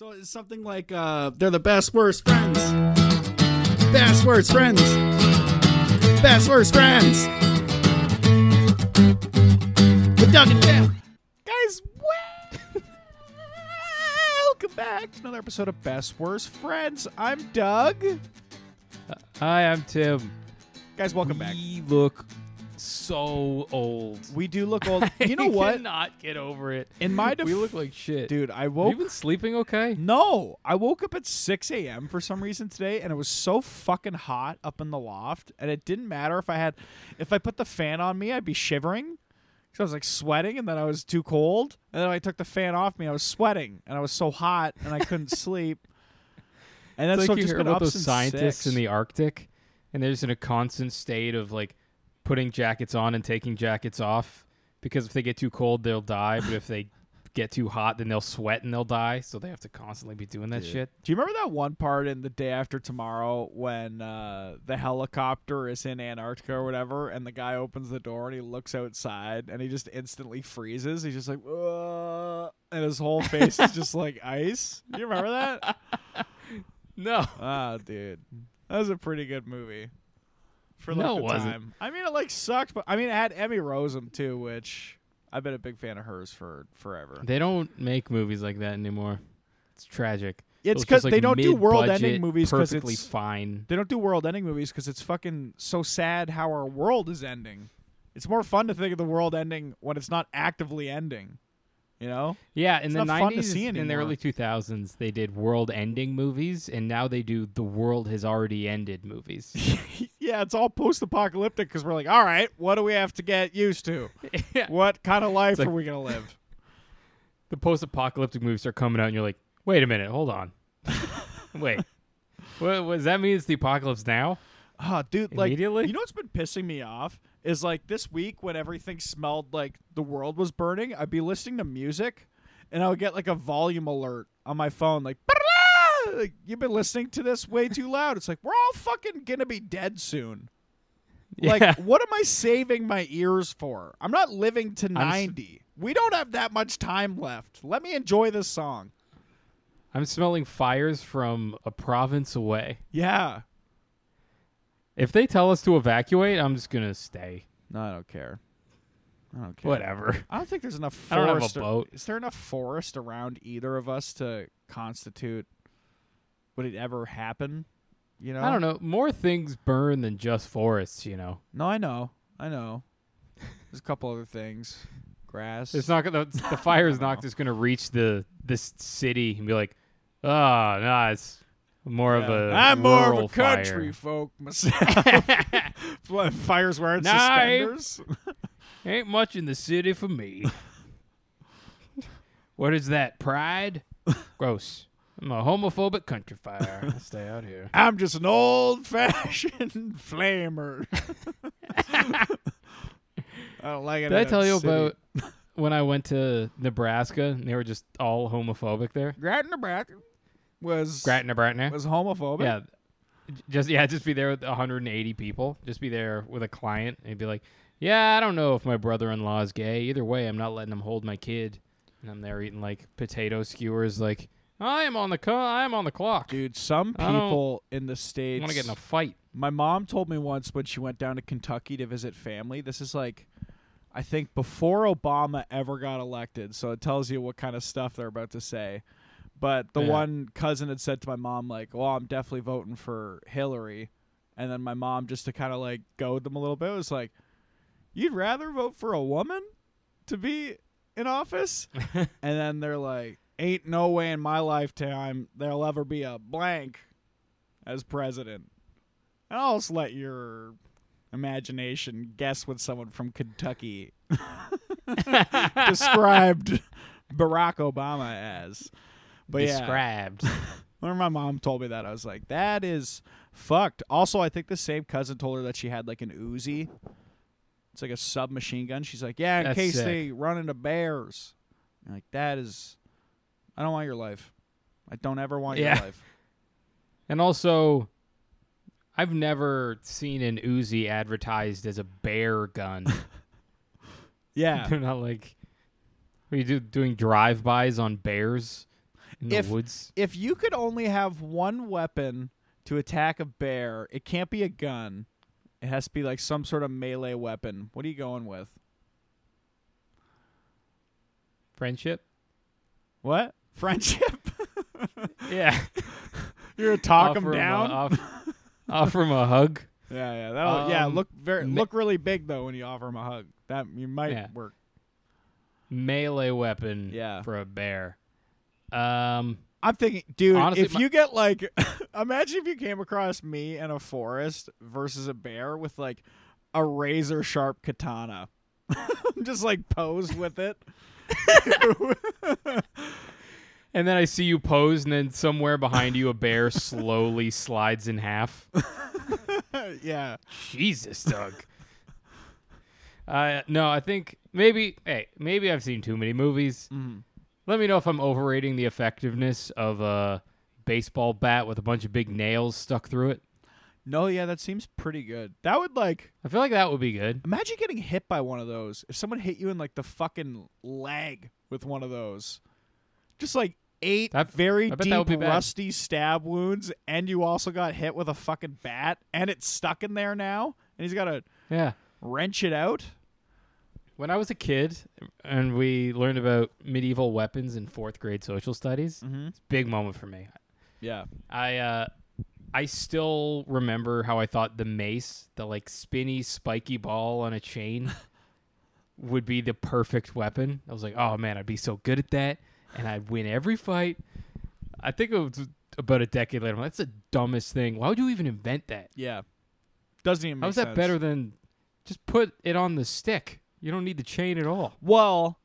So it's something like uh, they're the best worst friends. Best worst friends. Best worst friends. With Doug and Jeff. Guys, welcome back to another episode of Best Worst Friends. I'm Doug. Hi, I'm Tim. Guys, welcome back. We look so old. We do look old. You know what? Cannot get over it. In my def- we look like shit. dude, I Have woke you been sleeping okay? No, I woke up at 6 a.m. for some reason today, and it was so fucking hot up in the loft, and it didn't matter if I had, if I put the fan on me, I'd be shivering, because I was like sweating, and then I was too cold, and then I took the fan off me, I was sweating, and I was so hot, and I couldn't sleep. And It's that's like so you just hear been about up those since scientists in the Arctic, and they're just in a constant state of like putting jackets on and taking jackets off because if they get too cold, they'll die. but if they get too hot, then they'll sweat and they'll die. So they have to constantly be doing that Dude. shit. Do you remember that one part in the day after tomorrow when uh, the helicopter is in Antarctica or whatever, and the guy opens the door and he looks outside and he just instantly freezes? He's just like, "Ugh," and his whole face is just like ice. Do You remember that? No. Ah, dude, that was a pretty good movie. For like No, the wasn't. time. I mean, it like sucked, but I mean, it had Emmy Rossum too, which I've been a big fan of hers for forever. They don't make movies like that anymore. It's tragic. It's because like, they don't do world-ending movies because perfectly it's fine. They don't do world ending movies because it's fucking so sad how our world is ending. It's more fun to think of the world ending when it's not actively ending. You know? Yeah, in It's the not fun to nineties, in the early two thousands, they did world-ending movies, and now they do the world has already ended movies. yeah, it's all post apocalyptic because we're like, all right, what do we have to get used to? What kind of life like- are we going to live? the post-apocalyptic movies are coming out, and you're like, wait a minute, hold on, wait, what, what does that mean? It's the apocalypse now? Ah, dude, like, you know what's been pissing me off? Is like this week when everything smelled like the world was burning, I'd be listening to music and I would get like a volume alert on my phone, like, like you've been listening to this way too loud. It's like, we're all fucking gonna be dead soon. Yeah. Like, what am I saving my ears for? I'm not living to s- 90. We don't have that much time left. Let me enjoy this song. I'm smelling fires from a province away. Yeah. If they tell us to evacuate, I'm just gonna stay. No, I don't care. I don't care. Whatever. I don't think there's enough I don't have a forest. boat. Is there enough forest around either of us to constitute would it ever happen? You know? I don't know. More things burn than just forests. You know. No, I know. I know. There's a couple other things. Grass. It's not gonna. The fire is not just gonna reach the this city and be like, oh, nah, it's more of a. I'm more of a country fire." folk myself. Fl- Fires wearing Nah, I ain't- Ain't much in the city for me. what is that? Pride? Gross. I'm a homophobic country fire. I stay out here. I'm just an old fashioned flamer. I don't like it. Did I tell you city. about when I went to Nebraska and they were just all homophobic there? Grattan, Nebraska was Grattan, Nebraska. was homophobic. Yeah. Just yeah, just be there with 180 people. Just be there with a client and be like, "Yeah, I don't know if my brother-in-law is gay. Either way, I'm not letting him hold my kid." And I'm there eating like potato skewers. Like, I am on the co- I am on the clock. Dude, some people in the states. want to get in a fight. My mom told me once when she went down to Kentucky to visit family. This is like, I think before Obama ever got elected. So it tells you what kind of stuff they're about to say. But the Yeah. one cousin had said to my mom, like, "Well, I'm definitely voting for Hillary," and then my mom, just to kind of like goad them a little bit, was like, "You'd rather vote for a woman to be in office?" and then they're like, "Ain't no way in my lifetime there'll ever be a blank as president." And I'll just let your imagination guess what someone from Kentucky described Barack Obama as. But yeah, when my mom told me that, I was like, "That is fucked." Also, I think the same cousin told her that she had like an Uzi. It's like a submachine gun. She's like, "Yeah, in That's case sick. they run into bears." I'm like that is, I don't want your life. I don't ever want Yeah. your life. And also, I've never seen an Uzi advertised as a bear gun. Yeah, They're not like, are you do, doing drive-bys on bears? In the If- woods. If you could only have one weapon to attack a bear, it can't be a gun. It has to be like some sort of melee weapon. What are you going with? Friendship. What? Friendship? Yeah. You're gonna talk him 'em a- down? off- offer him a hug. yeah, yeah. That'll yeah, Um, look very me- look really big though when you offer him a hug. That you might Yeah. work. Melee weapon. Yeah. For a bear. Um. I'm thinking, dude, Honestly, if my- you get like, imagine if you came across me in a forest versus a bear with like a razor sharp katana, just like posed with it. And then I see you pose, and then somewhere behind you, a bear slowly slides in half. yeah, Jesus, Doug. Uh, no, I think maybe. Hey, maybe I've seen too many movies. Mhm. Let me know if I'm overrating the effectiveness of a baseball bat with a bunch of big nails stuck through it. no, yeah, that seems pretty good. That would like I feel like that would be good. imagine getting hit by one of those. If someone hit you in like the fucking leg with one of those, just like eight That- very I bet that deep would be bad. rusty stab wounds, and you also got hit with a fucking bat, and it's stuck in there now, and he's got to Yeah. wrench it out. When I was a kid and we learned about medieval weapons in fourth grade social studies, Mm-hmm. it's a big moment for me. Yeah. I uh I still remember how I thought the mace, the like spinny spiky ball on a chain would be the perfect weapon. I was like, "Oh man, I'd be so good at that and I'd win every fight." I think it was about a decade later. I'm like, That's the dumbest thing. Why would you even invent that? Yeah. Doesn't even make How is that sense. better than just put it on the stick? You don't need the chain at all. Well,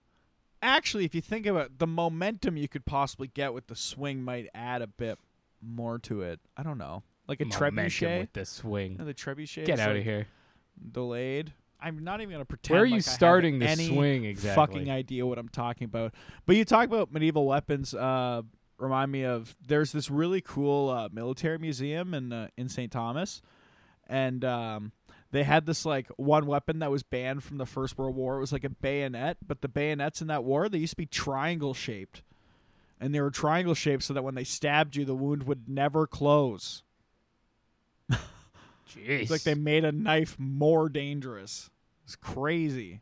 actually, if you think about it, the momentum you could possibly get with the swing might add a bit more to it. I don't know. Like a Momentum trebuchet. with the swing. No, the trebuchet. Get out of here. Delayed. I'm not even gonna pretend. Where are you have starting the swing exactly? Fucking idea what I'm talking about. But you talk about medieval weapons. Uh, remind me of there's this really cool uh, military museum in uh, in St. Thomas, and um, they had this like one weapon that was banned from the First World War. It was like a bayonet, but the bayonets in that war they used to be triangle shaped, and they were triangle shaped so that when they stabbed you, the wound would never close. Jeez. It's like they made a knife more dangerous. It's crazy.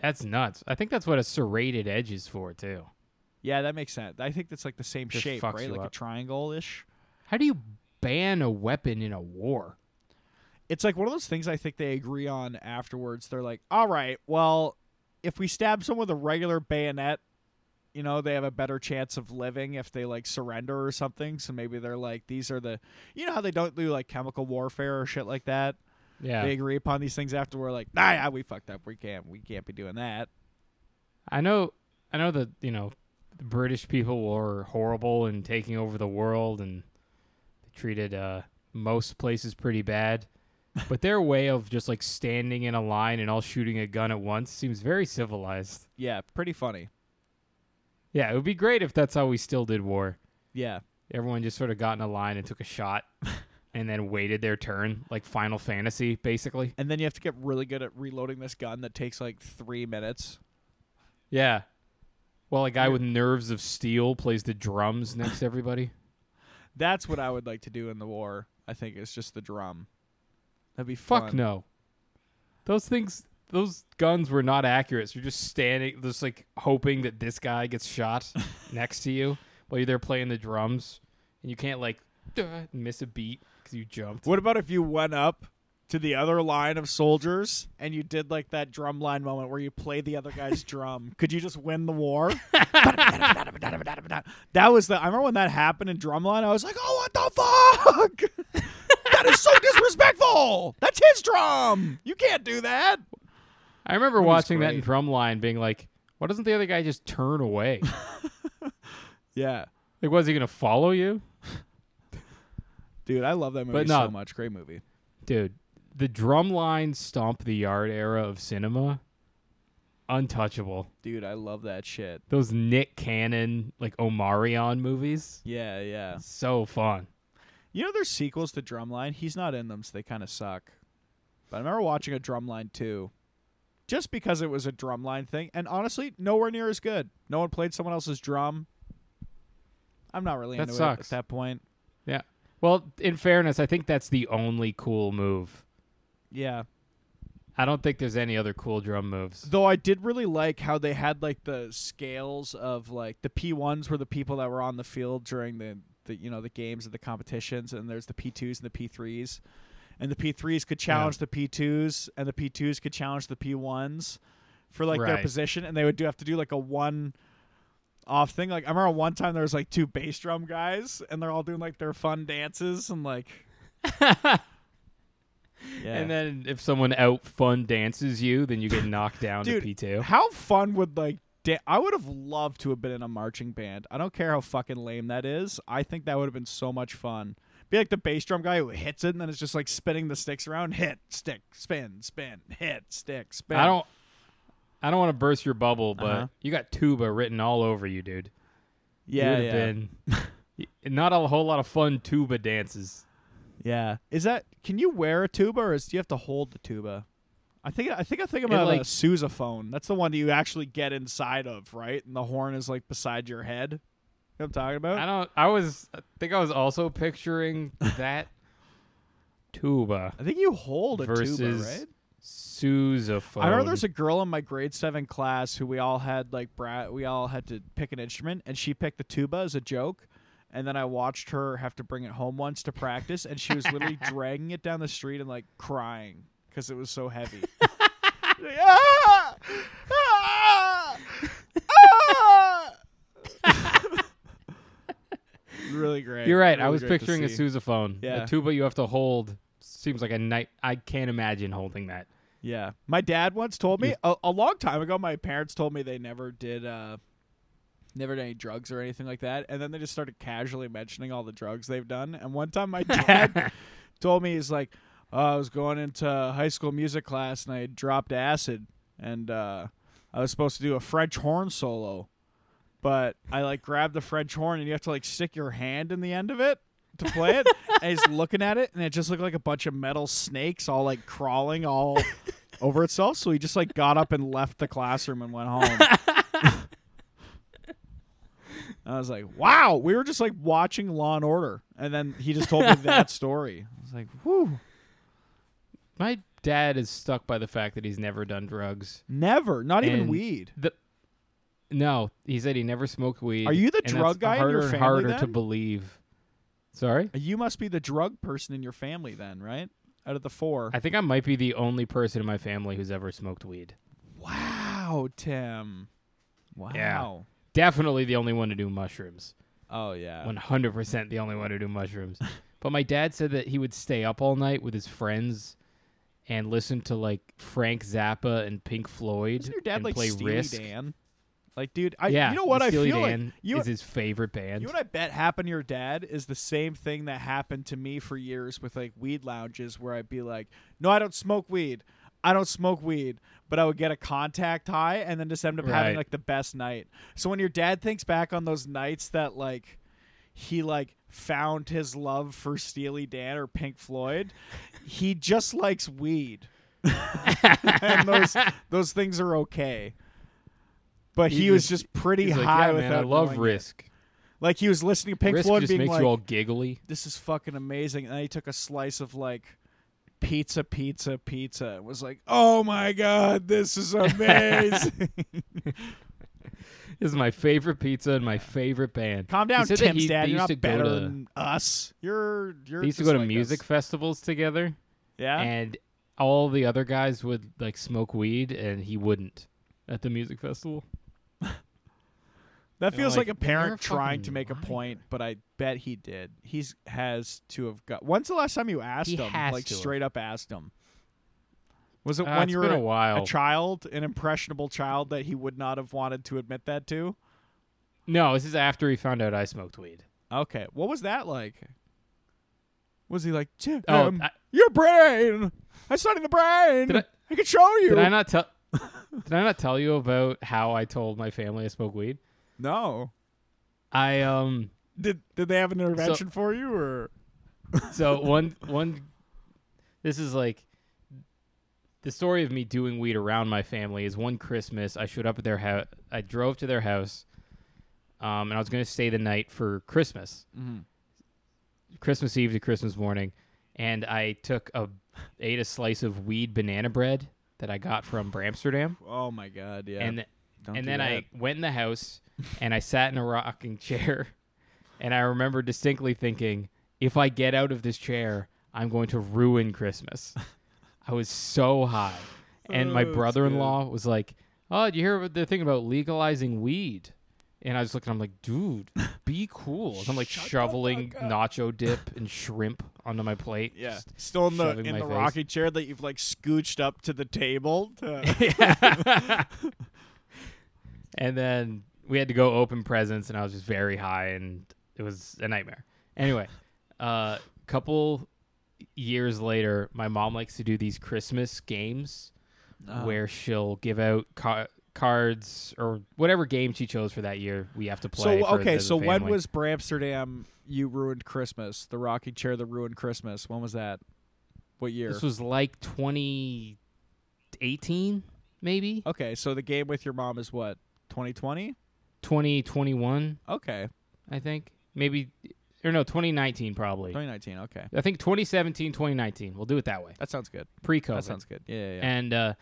That's nuts. I think that's what a serrated edge is for too. Yeah, that makes sense. I think that's like the same Just shape, right? Like a triangle ish. How do you ban a weapon in a war? It's like one of those things I think they agree on afterwards. They're like, all right, well, if we stab someone with a regular bayonet, you know, they have a better chance of living if they like surrender or something. So maybe they're like, these are the, you know, how they don't do like chemical warfare or shit like that. Yeah. They agree upon these things after we're like, nah, yeah, we fucked up. We can't, we can't be doing that. I know I know that, you know, the British people were horrible in taking over the world and they treated uh most places pretty bad. But their way of just like standing in a line and all shooting a gun at once seems very civilized. Yeah, pretty funny. Yeah, it would be great if that's how we still did war. Yeah. Everyone just sort of got in a line and took a shot and then waited their turn, like Final Fantasy, basically. And then you have to get really good at reloading this gun that takes like three minutes. Yeah. Well, a guy with nerves of steel plays the drums next to everybody. That's what I would like to do in the war. I think it's just the drum. That'd be fun. Fuck no. Those things, those guns were not accurate. So you're just standing, just like hoping that this guy gets shot next to you while you're there playing the drums, and you can't like miss a beat because you jumped. What about if you went up to the other line of soldiers and you did like that drum line moment where you play the other guy's drum? Could you just win the war? that was the. I remember when that happened in drumline. I was like, "Oh, what the fuck? That is so disrespectful. That's his drum. You can't do that." I remember That watching that in great. drumline, being like, "Why doesn't the other guy just turn away? Yeah, like, was he gonna follow you, dude, I love that movie But no. so much. Great movie. dude?" The drumline stomp the yard era of cinema, untouchable. Dude, I love that shit. Those Nick Cannon like Omarion movies, Yeah, yeah. so fun. You know, there's sequels to Drumline. He's not in them, so they kind of suck. But I remember watching a Drumline 2 just because it was a Drumline thing. And honestly, nowhere near as good. No one played someone else's drum. I'm not really That into it sucks. at that point. Yeah. Well, in fairness, I think that's the only cool move. Yeah. I don't think there's any other cool drum moves. Though I did really like how they had like the scales of like the P1s were the people that were on the field during the, the you know the games and the competitions and there's the P2s and the P3s. And the P3s could challenge the P2s and the P2s could challenge the P1s for like their position and they would do have to do like a one off thing. Like I remember one time there was like two bass drum guys and they're all doing like their fun dances and like Yeah. And then if someone out fun dances you, then you get knocked down Dude, to P2. How fun would like da- I would have loved to have been in a marching band. I don't care how fucking lame that is. I think that would have been so much fun. Be like the bass drum guy who hits it and then it's just like spinning the sticks around. Hit, stick, spin, spin, hit, stick, spin. I don't I don't want to burst your bubble, but Uh-huh. you got tuba written all over you, dude. you Yeah, would yeah, been not a whole lot of fun tuba dances. yeah. Is that? Can you wear a tuba or is, do you have to hold the tuba? I think I think I think about like- a sousaphone. That's the one that you actually get inside of, right? And the horn is like beside your head. You know I'm talking about? I don't I was I think I was also picturing that tuba I think you hold a tuba, versus right? sousaphone. I remember there was a girl in my grade seven class who we all had like brat. We all had to pick an instrument, and she picked the tuba as a joke. And then I watched her have to bring it home once to practice, and she was literally dragging it down the street and like crying because it was so heavy. Like, "Ah! Ah! Ah!" really great. You're right. I was picturing a sousaphone. Yeah. A tuba you have to hold seems like a night. I can't imagine holding that. Yeah. My dad once told me a, a long time ago my parents told me they never did uh never did any drugs or anything like that and then they just started casually mentioning all the drugs they've done and one time my dad told me he's like oh, I was going into high school music class and I dropped acid and uh I was supposed to do a French horn solo but I like grabbed the French horn and you have to like stick your hand in the end of it to play it and he's looking at it and it just looked like a bunch of metal snakes all like crawling all over itself so he just like got up and left the classroom and went home I was like, "Wow!" We were just like watching Law and Order, and then he just told me that story. I was like, "Whew, My dad is stuck by the fact that he's never done drugs. never, not even And weed." The no, he said he never smoked weed. Are you the and drug that's guy in harder your and family harder to then? believe. Sorry, You must be the drug person in your family then, right? Out of the four. I think I might be the only person in my family who's ever smoked weed. wow, Tim. Wow. Yeah. Definitely the only one to do mushrooms. Oh yeah. One hundred percent the only one to do mushrooms. but my dad said that he would stay up all night with his friends and listen to like Frank Zappa and Pink Floyd Isn't your dad and like play Steely Risk. Dan? Like, dude, I yeah, you know what I Steely feel Dan like you is his favorite band. You know what I bet happened to your dad is the same thing that happened to me for years with like weed lounges where I'd be like, No, I don't smoke weed. I don't smoke weed. But I would get a contact high and then just end up having like the best night. So when your dad thinks back on those nights that like he like found his love for Steely Dan or Pink Floyd, he just likes weed. and those those things are okay. But he, He was just- pretty He's like, high yeah, without man, I love knowing it. Risk. Like he was listening to Pink Risk Floyd just being makes like, you all giggly. "This is fucking amazing," and then he took a slice of like pizza, pizza, pizza, and was like, "Oh my god, this is amazing!" This is my favorite pizza and my favorite band. Calm down, Tim's he- dad. You're not better to- than us. You're you're. They used to go to like music us. festivals together, Yeah, and all the other guys would like smoke weed, and he wouldn't at the music festival. that feels like, like, a parent trying to make a point, but I bet he did. He's has to have got. When's the last time you asked He him? has Like to have. straight up asked him. Was it Uh, when you were a a child, an impressionable child that he would not have wanted to admit that to? no, this is after he found out I smoked weed. Okay, what was that like? Was he like, Oh, um, I- your brain? I studied the brain. I- I can show you. Did I not tell? did I not tell you about how I told my family I smoked weed? no. I um. Did Did they have an intervention for you or? So one one. This is like. The story of me doing weed around my family is one Christmas I showed up at their house. I drove to their house. um, and I was going to stay the night for Christmas, Mm-hmm. Christmas Eve to Christmas morning, and I took a ate a slice of weed banana bread that I got from Bramsterdam, Oh my god, yeah. and Don't and then that. I went in the house and I sat in a rocking chair, and I remember distinctly thinking, if I get out of this chair, I'm going to ruin Christmas. I was so high, and my Oh, brother-in-law was like, "Oh, did you hear what they're thinking about legalizing weed?" And I was looking, I'm like, dude, be cool. So I'm like shoveling nacho dip and shrimp onto my plate. Yeah, Just- still in the shoving in my the face. rocking chair that you've like scooched up to the table. To, Yeah. and then we had to go open presents, and I was just very high, and it was a nightmare. Anyway, a uh, couple years later, my mom likes to do these Christmas games Uh-huh. where she'll give out ca- cards or whatever game she chose for that year. We have to play. so okay, the so when family. was Bramsterdam? You ruined Christmas. The rocking chair that ruined Christmas. When was that? What year? this? Was like 2018, maybe okay, so the game with your mom is what? 2020. 2021, Okay, I think maybe. Or no, 2019 probably. 2019. Okay, I think 2017, 2019. We'll do it that way. that sounds good. Pre-COVID. That sounds good. Yeah, yeah. yeah. And uh,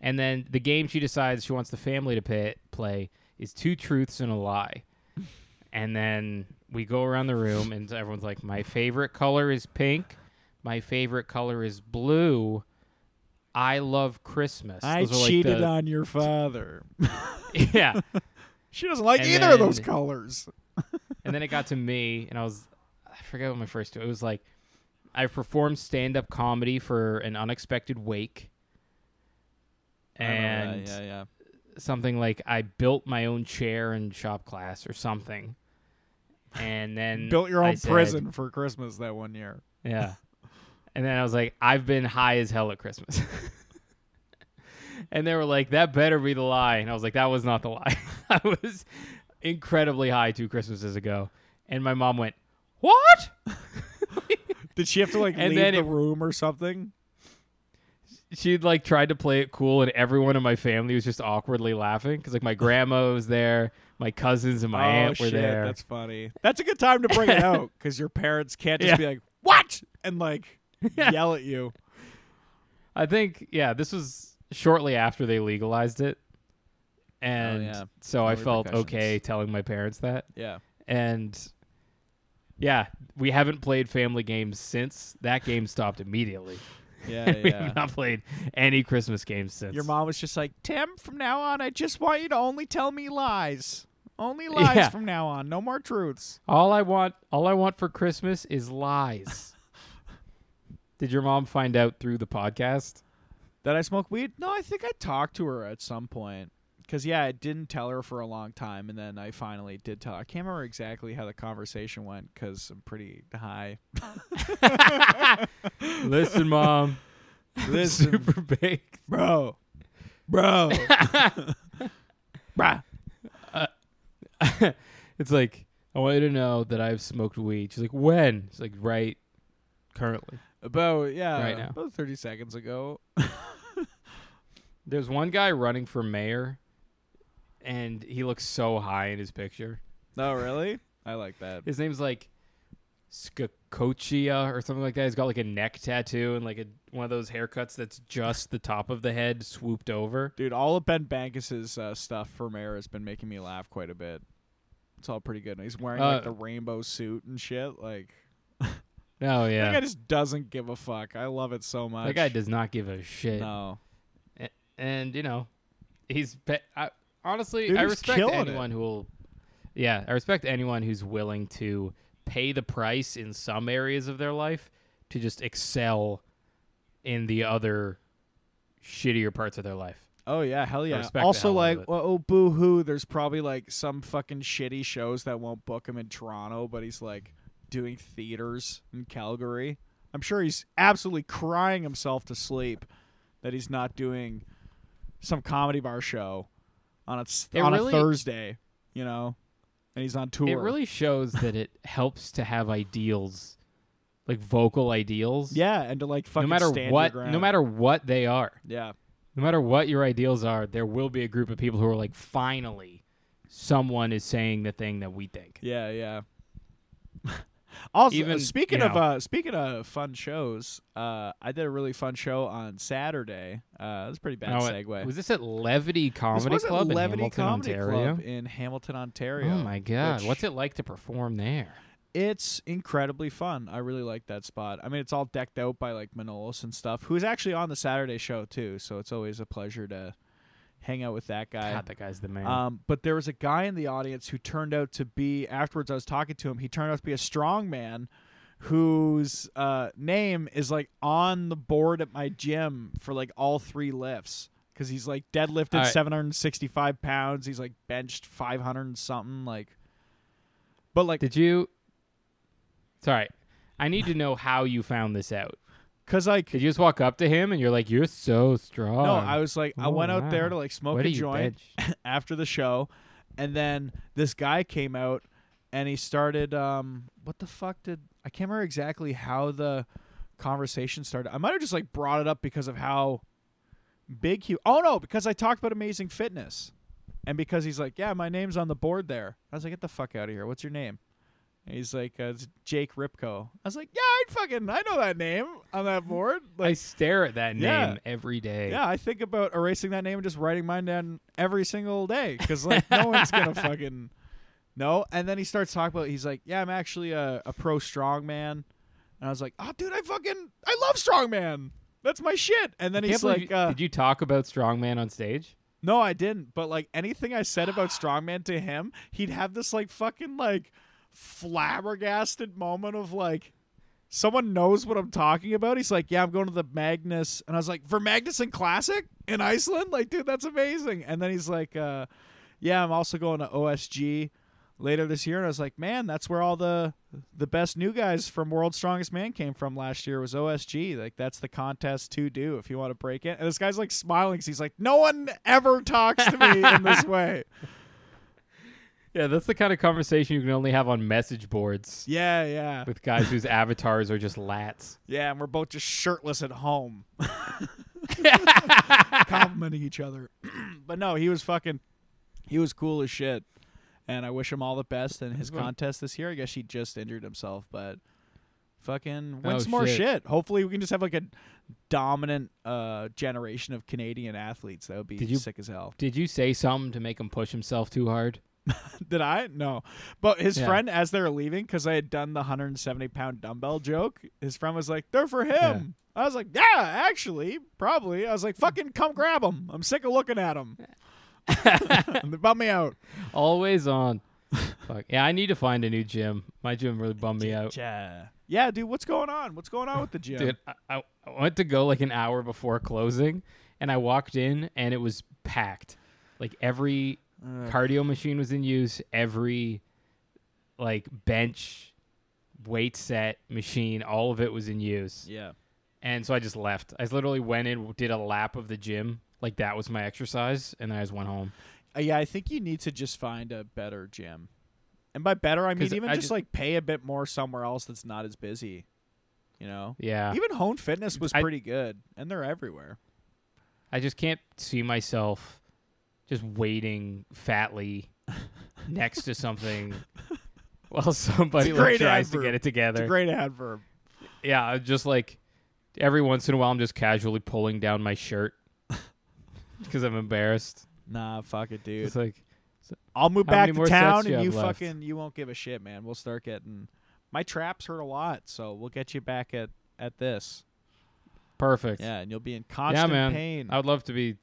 and then the game she decides she wants the family to pay, play is two truths and a lie. and then we go around the room and everyone's like, "My favorite color is pink. My favorite color is blue. I love Christmas." I Those are like cheated the- on your father. yeah. She doesn't like And either of those colors. And then it got to me, and I was, I forget what my first two. It was like, I performed stand up comedy for an unexpected wake. I remember that, And yeah, yeah. something like I built my own chair in shop class or something. And then Built your I own said- prison for Christmas that one year. Yeah. And then I was like, I've been high as hell at Christmas. and they were like, that better be the lie. And I was like, that was not the lie. I was incredibly high two Christmases ago. And my mom went, What? Did she have to like And leave then the it- room or something? She'd like tried to play it cool, and everyone in my family was just awkwardly laughing because like my grandma was there, my cousins and my oh aunt were shit, there. that's funny. That's a good time to bring it out because your parents can't just Yeah. be like, "What?" and like yell at you. I think yeah, this was shortly after they legalized it, Oh, and Oh, yeah. so No I felt okay telling my parents that, Yeah. and yeah, we haven't played family games since that game stopped immediately. Yeah, we yeah. have not played any Christmas games since. Your mom was just like, "Tim, from now on, I just want you to only tell me lies. Only lies Yeah. from now on. No more truths." all I want, all I want for Christmas is lies. Did your mom find out through the podcast? That I smoke weed? No, I think I talked to her at some point. Cause yeah, I didn't tell her for a long time, and then I finally did tell. her. I can't remember exactly how the conversation went because I'm pretty high. Listen, mom. Listen, super baked. bro, bro, bruh. Uh, it's like I want you to know that I've smoked weed. She's like, when? It's like right currently. About yeah, Right now. about thirty seconds ago. There's one guy running for mayor, and he looks so high in his picture. No, really? I like that. His name's like Skakochia or something like that. He's got like a neck tattoo and like a one of those haircuts that's just the top of the head swooped over. Dude, all of Ben Bankas's uh, stuff for mayor has been making me laugh quite a bit. It's all pretty good. And he's wearing like Uh, the rainbow suit and shit. Like Oh yeah. that yeah, guy just doesn't give a fuck. I love it so much. that guy does not give a shit. No. and you know, he's pe- I, honestly Dude, I respect anyone who will. Yeah, I respect anyone who's willing to pay the price in some areas of their life to just excel in the other shittier parts of their life. Oh yeah, hell yeah. respect Also, hell like, well, oh boo hoo. There's probably like some fucking shitty shows that won't book him in Toronto, but he's like doing theaters in Calgary. I'm sure he's absolutely crying himself to sleep that he's not doing some comedy bar show on a It on really- a Thursday, you know, and he's on tour. It really shows that it helps to have ideals, like vocal ideals. yeah, and to like fucking no matter what, no matter what they are, yeah, no matter what your ideals are, there will be a group of people who are like, finally, someone is saying the thing that we think. Yeah, yeah. also, Even, speaking you of uh, speaking of fun shows, uh, I did a really fun show on Saturday. Uh, that's a pretty bad Oh, it- segue. Was this at Levity Comedy was Club Levity in Hamilton, Comedy Ontario? Club in Hamilton, Ontario. Oh my god, which- what's it like to perform there? It's incredibly fun. I really like that spot. I mean, it's all decked out by like Manolis and stuff, who's actually on the Saturday show too. So it's always a pleasure to hang out with that guy. God, that guy's the man. Um, but there was a guy in the audience who turned out to be. Afterwards, I was talking to him. He turned out to be a strong man, whose uh, name is like on the board at my gym for like all three lifts. Because he's like deadlifted right. 765 pounds. He's like benched 500 and something. Like, but like, Did you? Sorry, I need to know how you found this out. Cause like, Did you just walk up to him and you're like, "You're so strong"? no, I was like, I Oh, went out there to like smoke What a joint. after the show and then this guy came out and he started um what the fuck did I can't remember exactly how the conversation started. I might have just like brought it up because of how big he Oh no, because I talked about amazing fitness. And because he's like, "Yeah, my name's on the board there." I was like, "Get the fuck out of here. What's your name?" And he's like, uh, it's Jake Ripko. I was like, "Yeah, I fucking I know that name on that board." I stare at that name Yeah. every day. yeah, I think about erasing that name and just writing mine down every single day because like no one's gonna fucking know. And then he starts talking about. He's like, "Yeah, I'm actually a, a pro strongman," and I was like, "Oh, dude, I fucking I love strongman. That's my shit." And then he's like, you- uh, "Did you talk about strongman on stage?" "No, I didn't." But like anything I said about strongman to him, he'd have this like fucking like flabbergasted moment of like. Someone knows what I'm talking about. He's like, "Yeah, I'm going to the Magnus," and I was like, "For Magnus and Classic in Iceland, like, dude, that's amazing." And then he's like, uh, "Yeah, I'm also going to OSG later this year." And I was like, "Man, that's where all the the best new guys from World's Strongest Man came from last year. Was OSG? Like, that's the contest to do if you want to break it." And this guy's like smiling 'cause he's like, "No one ever talks to me in this way." Yeah, that's the kind of conversation you can only have on message boards Yeah, yeah, with guys whose avatars are just lats. yeah. And we're both just shirtless at home. complimenting each other. but no, he was fucking he was cool as shit. And I wish him all the best in his contest this year. I guess he just injured himself, but fucking Oh, some more shit. shit. Hopefully we can just have like a dominant uh generation of Canadian athletes. That would be Did you- sick as hell. Did you say something to make him push himself too hard? Did I? No. But his Yeah. friend, as they were leaving, because I had done the 170 pound dumbbell joke, his friend was like, they're for him. I was like, yeah, actually, probably. I was like, fucking come grab him. I'm sick of looking at him. they bummed me out. Always on. Fuck. Yeah, I need to find a new gym. My gym really bummed me out. Yeah. Yeah, dude, what's going on? What's going on with the gym? Dude, I, I, I went to go like an hour before closing, and I walked in and it was packed. Like every Cardio machine was in use. Every like bench, weight set machine, all of it was in use. yeah. And so I just left. I literally went in, did a lap of the gym, like that was my exercise, and then I just went home. Uh, yeah, I think you need to just find a better gym. And by better, I mean even I just just- like pay a bit more somewhere else that's not as busy. You know? Yeah, Even Hone Fitness was I- pretty good, and they're everywhere. I just can't see myself just waiting fatly next to something while somebody like, tries to get it It's a together. great adverb. yeah, just like every once in a while, I'm just casually pulling down my shirt because I'm embarrassed. Nah, fuck it, dude. It's like, I'll move back to town you and you left? fucking you won't give a shit, man. We'll start getting my traps hurt a lot, so we'll get you back at at this. perfect. Yeah, and you'll be in constant yeah, man. pain. I would love to be,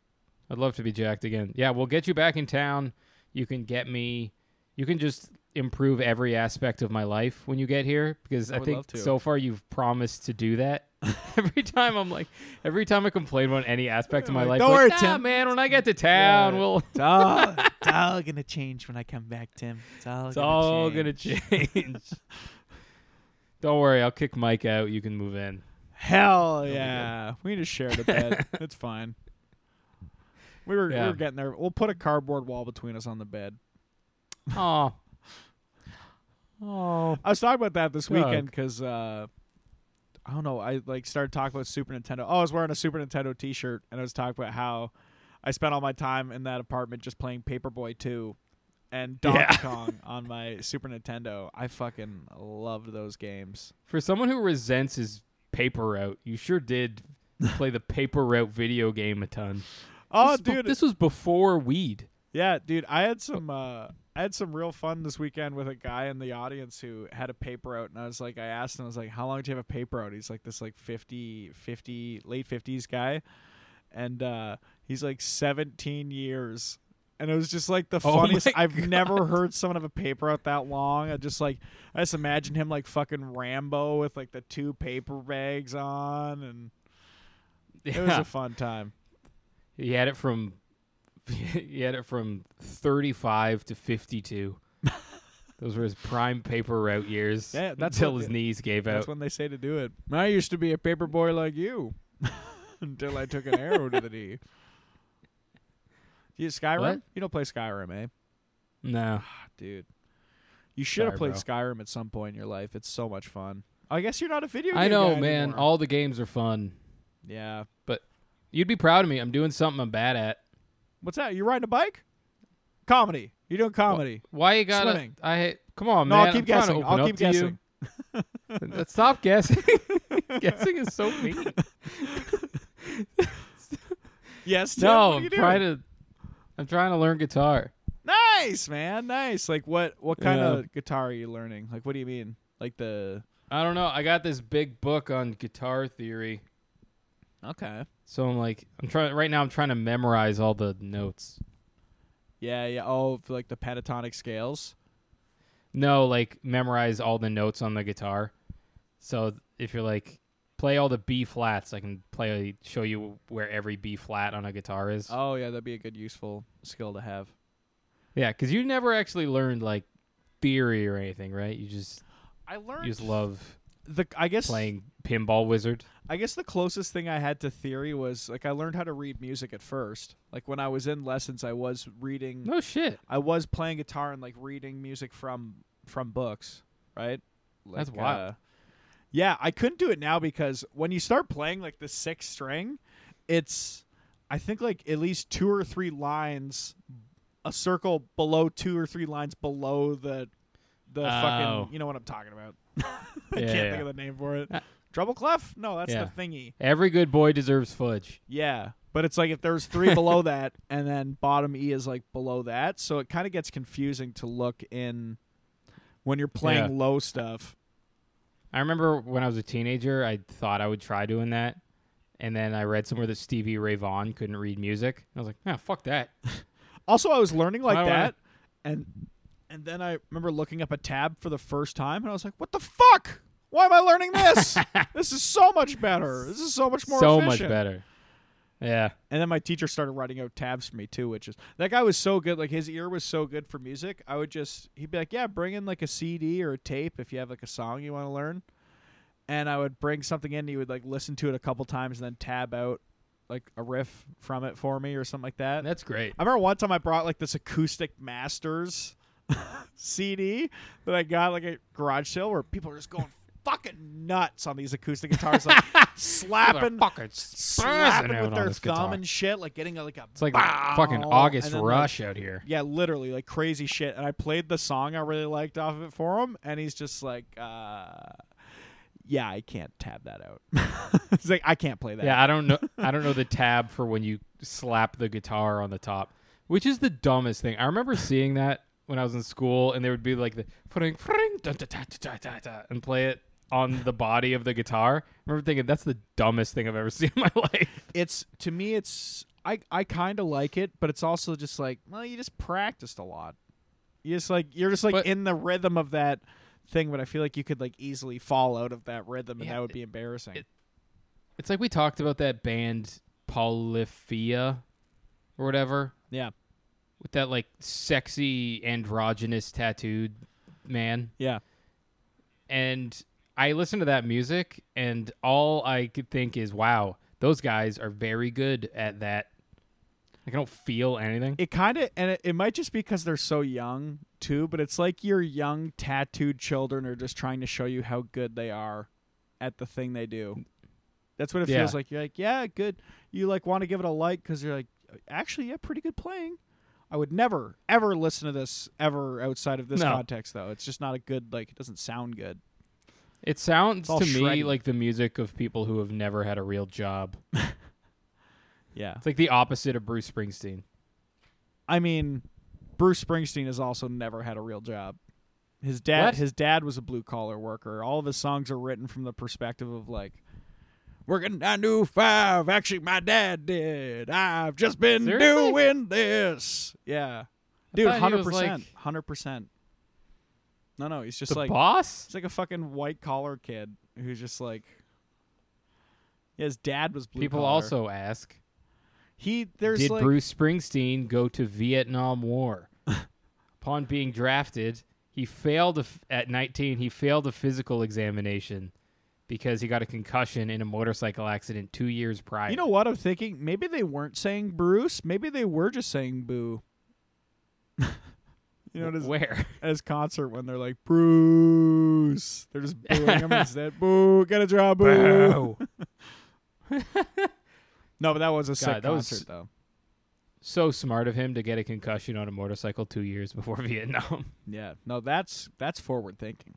I'd love to be jacked again. Yeah, we'll get you back in town. You can get me. You can just improve every aspect of my life when you get here because I I, think so far you've promised to do that. every time I'm like, every time I complain about any aspect of my life, "Don't like, worry, "Nah, Tim." man. When I get to town, Yeah. we'll. it's all it's all gonna change when I come back, Tim. It's all It's gonna all change. gonna change. Don't worry, I'll kick Mike out. You can move in. Hell yeah, we just share the bed. it's fine. We were we were getting there. We'll put a cardboard wall between us on the bed. Oh. Oh. I was talking about that this Doug. weekend because uh, I don't know. I like started talking about Super Nintendo. Oh, I was wearing a Super Nintendo T-shirt, and I was talking about how I spent all my time in that apartment just playing Paperboy 2. and Donkey Yeah. Kong on my Super Nintendo. I fucking loved those games. For someone who resents his paper route, you sure did play the paper route video game a ton. Oh, this, be- dude, this was before weed. Yeah, dude, I had some uh I had some real fun this weekend with a guy in the audience who had a paper out and I was like I asked him I was like how long do you have a paper out? He's like this like 50 50 late 50s guy and uh he's like 17 years. And it was just like the Oh funniest. I've God. never heard someone have a paper out that long. I just like I just imagine him like fucking Rambo with like the two paper bags on and it was a fun time. He had it from he had it from 35 to 52. Those were his prime paper route years. Yeah, that's until his keyes gave That's out. That's when they say to do it. I used to be a paper boy like you until I took an arrow to the knee. You Skyrim? What? You don't play Skyrim, eh? No, Ah, Dude. You should have played bro. Skyrim at some point in your life. It's so much fun. I guess you're not a video game I know, man. anymore. All the games are fun. yeah. You'd be proud of me. I'm doing something I'm bad at. What's that? You riding a bike? Comedy. You're doing comedy. Why you gotta? Swimming. I come on, no, man. I'll keep I'm guessing. I'll keep guessing. You. Stop guessing. guessing is so mean. Yes, Tim, no, I'm trying to. I'm trying to learn guitar. Nice, man. Nice. Like what what kind Yeah. of guitar are you learning? Like what do you mean? Like the I don't know. I got this big book on guitar theory, Okay. So I'm like, I'm trying right now. I'm trying to memorize all the notes. Yeah, yeah. Oh, for like the pentatonic scales. No, like memorize all the notes on the guitar. So if you're like play all the B flats, I can play show you where every B flat on a guitar is. Oh, yeah, that'd be a good useful skill to have. Yeah, because you never actually learned like theory or anything, right? You just I learned you just love the I guess playing Pinball Wizard. I guess the closest thing I had to theory was like I learned how to read music at first. Like when I was in lessons, I was reading No shit. I was playing guitar and like reading music from from books, right? That's wild. uh, yeah, I couldn't do it now because when you start playing like the sixth string, it's I think like at least two or three lines, a circle below two or three lines below the the Oh. fucking you know what I'm talking about. I Yeah, can't yeah. think of the name for it. Uh, Treble clef? No, that's Yeah. the thingy. Every good boy deserves fudge. Yeah. But it's like if there's three below that and then bottom E is like below that. So it kind of gets confusing to look in when you're playing Yeah. low stuff. I remember when I was a teenager, I thought I would try doing that. And then I read somewhere that Stevie Ray Vaughan couldn't read music. I was like, ah, fuck that. Also, I was learning like Why would I- that and and then I remember looking up a tab for the first time and I was like, "What the fuck? Why am I learning this? this is so much better. This is so much more so much better. Yeah. And then my teacher started writing out tabs for me too, which is that guy was so good. Like his ear was so good for music. I would just he'd be like, "Yeah, bring in like a CD or a tape if you have like a song you want to learn." And I would bring something in. And He would like listen to it a couple times and then tab out like a riff from it for me or something like that. That's great. I remember one time I brought like this acoustic masters CD that I got like a garage sale where people are just going fucking nuts on these acoustic guitars, like slapping fucking slapping with their thumb guitar. and shit, like getting a, like a It's like bow, fucking August then, like, Rush out here. yeah, literally like crazy shit. And I played the song I really liked off of it for him, and he's just like, uh, "Yeah, I can't tab that out." he's like, "I can't play that." Yeah, I don't know. I don't know the tab for when you slap the guitar on the top, which is the dumbest thing. I remember seeing that when I was in school, and there would be like the fring, fring, dun, da, da, da, da, da, and play it on the body of the guitar. I remember thinking that's the dumbest thing I've ever seen in my life. it's to me, it's I I kind of like it, but it's also just like, well, you just practiced a lot. You just like you're just like But- in the rhythm of that thing, but I feel like you could like easily fall out of that rhythm, and Yeah, that would be embarrassing. it- It's like we talked about that band Polyphia or whatever yeah, with that like sexy androgynous tattooed man. yeah. and I listen to that music, and all I could think is, "Wow, those guys are very good at that." Like I don't feel anything. It kind of, and it, it might just be because they're so young too, but it's like your young tattooed children are just trying to show you how good they are at the thing they do. That's what it Yeah. feels like. You're like, yeah, good. You like want to give it a like because you're like, actually, yeah, pretty good playing. I would never ever listen to this ever outside of this No. context though. It's just not a good like it doesn't sound good. It sounds to me like the music of people who have never had a real job. Yeah. It's like the opposite of Bruce Springsteen. I mean, Bruce Springsteen has also never had a real job. His dad What? his dad was a blue collar worker. All of his songs are written from the perspective of like working nine to five. Actually my dad did. I've just been Seriously? doing this. Yeah. Dude, hundred percent, Hundred percent. No, no, he's just the like boss? he's like a fucking white collar kid who's just like his dad was blue People collar. also ask, he there's did like Bruce Springsteen go to Vietnam War? Upon being drafted, he failed a f- at 19. He failed a physical examination because he got a concussion in a motorcycle accident two years prior. You know what I'm thinking? Maybe they weren't saying Bruce. Maybe they were just saying Boo. you know, at his, where? at his concert when they're like Bruce, they're just booing him instead. Boo, get a job, Boo. No, but that was a sick God, that was- concert though. so smart of him to get a concussion on a motorcycle two years before Vietnam. Yeah, no, that's that's forward thinking.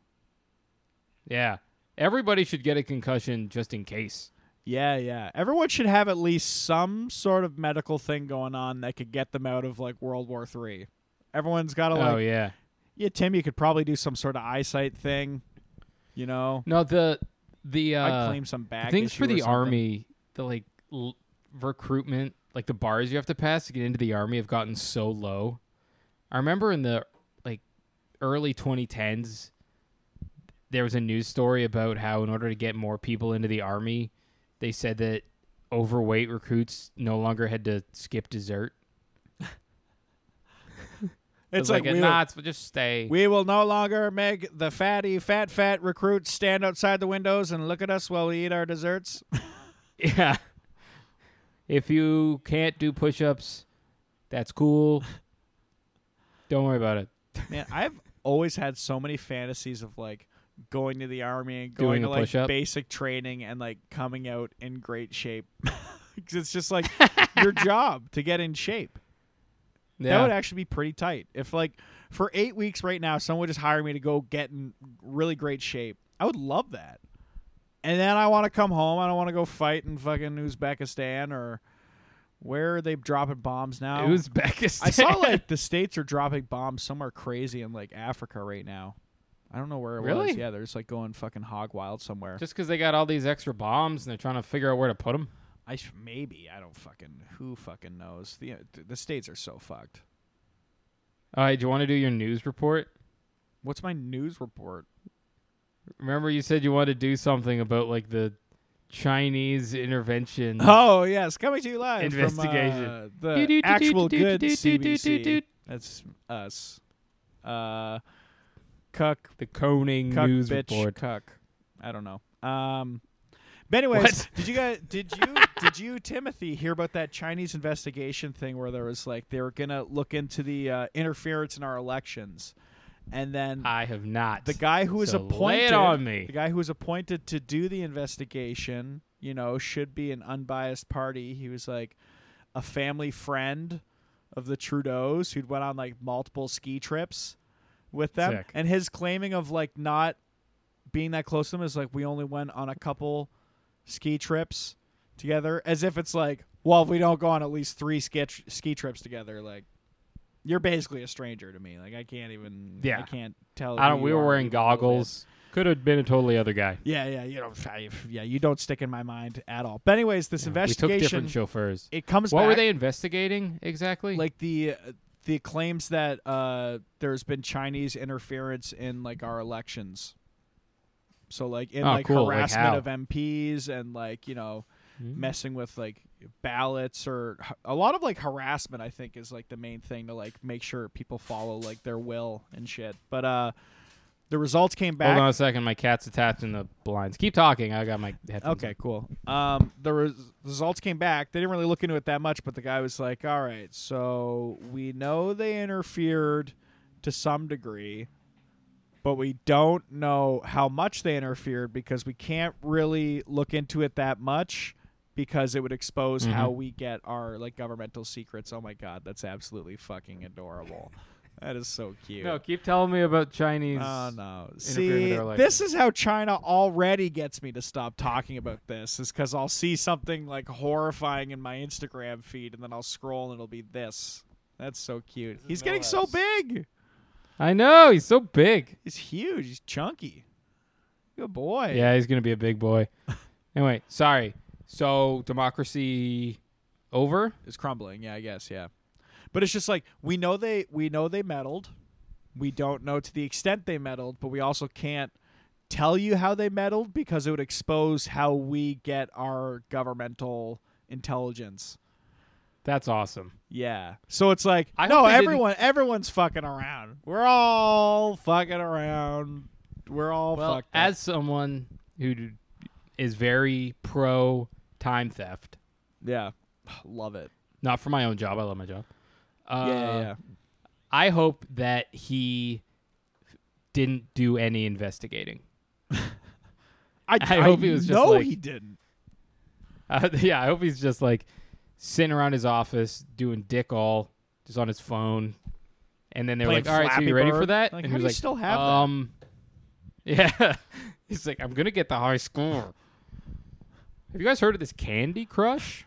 yeah. Everybody should get a concussion just in case. Yeah, yeah. Everyone should have at least some sort of medical thing going on that could get them out of like World War Three. Everyone's got to like, oh yeah. yeah, Tim, you could probably do some sort of eyesight thing. You know, No, the the uh, claim some back things for the army, the like l- recruitment, like the bars you have to pass to get into the army have gotten so low. I remember in the like early 2010s there was a news story about how in order to get more people into the army, they said that overweight recruits no longer had to skip dessert. It's like, like, we, nah, just stay. we will no longer make the fatty, fat, fat recruits stand outside the windows and look at us while we eat our desserts. Yeah. If you can't do push ups, that's cool. Don't worry about it. Man, I've always had so many fantasies of like going to the army and going Doing to like push-up? basic training and like coming out in great shape. 'Cause it's just like your job to get in shape. That would actually be pretty tight. If like for eight weeks right now, someone would just hire me to go get in really great shape. I would love that. And then I want to come home. I don't want to go fight in fucking Uzbekistan or where are they dropping bombs now? Uzbekistan. I saw like the states are dropping bombs somewhere crazy in like Africa right now. I don't know where it was. Really? Yeah, they're just like going fucking hog wild somewhere. just because they got all these extra bombs and they're trying to figure out where to put them. I sh- maybe I don't fucking who fucking knows. The the states are so fucked. All right, do you want to do your news report? What's my news report? Remember, you said you wanted to do something about like the Chinese intervention. Oh yes, coming to you live Investigation. from uh, the actual good CBC. That's us. Uh, cuck, The Coning cuck, news bitch, report. cuck. I don't know. Um, but anyways, What? did you guys? Did you? did you, Timothy, hear about that Chinese investigation thing where there was like they were gonna look into the uh, interference in our elections, and then I have not. the guy who was So appointed on me. the guy who was appointed to do the investigation you know should be an unbiased party he was like a family friend of the trudeaus who'd went on like multiple ski trips with them Sick. and his claiming of like not being that close to them is like we only went on a couple ski trips together as if it's like well if we don't go on at least three ski, ski trips together like you're basically a stranger to me like i can't even Yeah. i can't tell I don't. We were wearing even a little bit. goggles. Could have been a totally other guy. Yeah, yeah, you don't, I- yeah, you don't stick in my mind at all. But anyways, this Yeah, we took investigation, different chauffeurs. it comes What back were they investigating exactly? like the uh, the claims that uh, there's been Chinese interference in like our elections. So like in Oh, like cool. Harassment how? of MPs and like you know Hmm. messing with like ballots or a lot of like harassment. I think is like the main thing to like make sure people follow like their will and shit. But uh, the results came back. Hold on a second. My cat's attached in the blinds. Keep talking. I got my headphones. Okay, cool. Um, the res- results came back. They didn't really look into it that much, but the guy was like, "All right, so we know they interfered to some degree, but we don't know how much they interfered because we can't really look into it that much because it would expose Mhm. how we get our like governmental secrets. Oh my god, that's absolutely fucking adorable. That is so cute. No, keep telling me about Chinese. Oh no! See, this is how China already gets me to stop talking about this. Is because I'll see something like horrifying in my Instagram feed, and then I'll scroll, and it'll be this. That's so cute. He's getting so big. I know he's so big. He's huge. He's chunky. Good boy. Yeah, he's gonna be a big boy. anyway, sorry. So democracy over. It's crumbling. Yeah, I guess. Yeah, but it's just like we know they we know they meddled. We don't know to the extent they meddled, but we also can't tell you how they meddled because it would expose how we get our governmental intelligence. That's awesome. Yeah. So it's like I no, they didn't- everyone everyone's fucking around. We're all fucking around. We're all Well, fucked. up. as someone who is very pro time theft, yeah, love it. not for my own job. I love my job. Uh, yeah, yeah. I hope that he didn't do any investigating. I, I hope he was just no, like- he didn't. Uh, yeah, I hope he's just like sitting around his office doing dick all just on his phone. And then they were like, "All right, so you ready for that?" Like, and how he do was you like, still have that? um, yeah. he's like, "I'm gonna get the high score." Have you guys heard of this Candy Crush?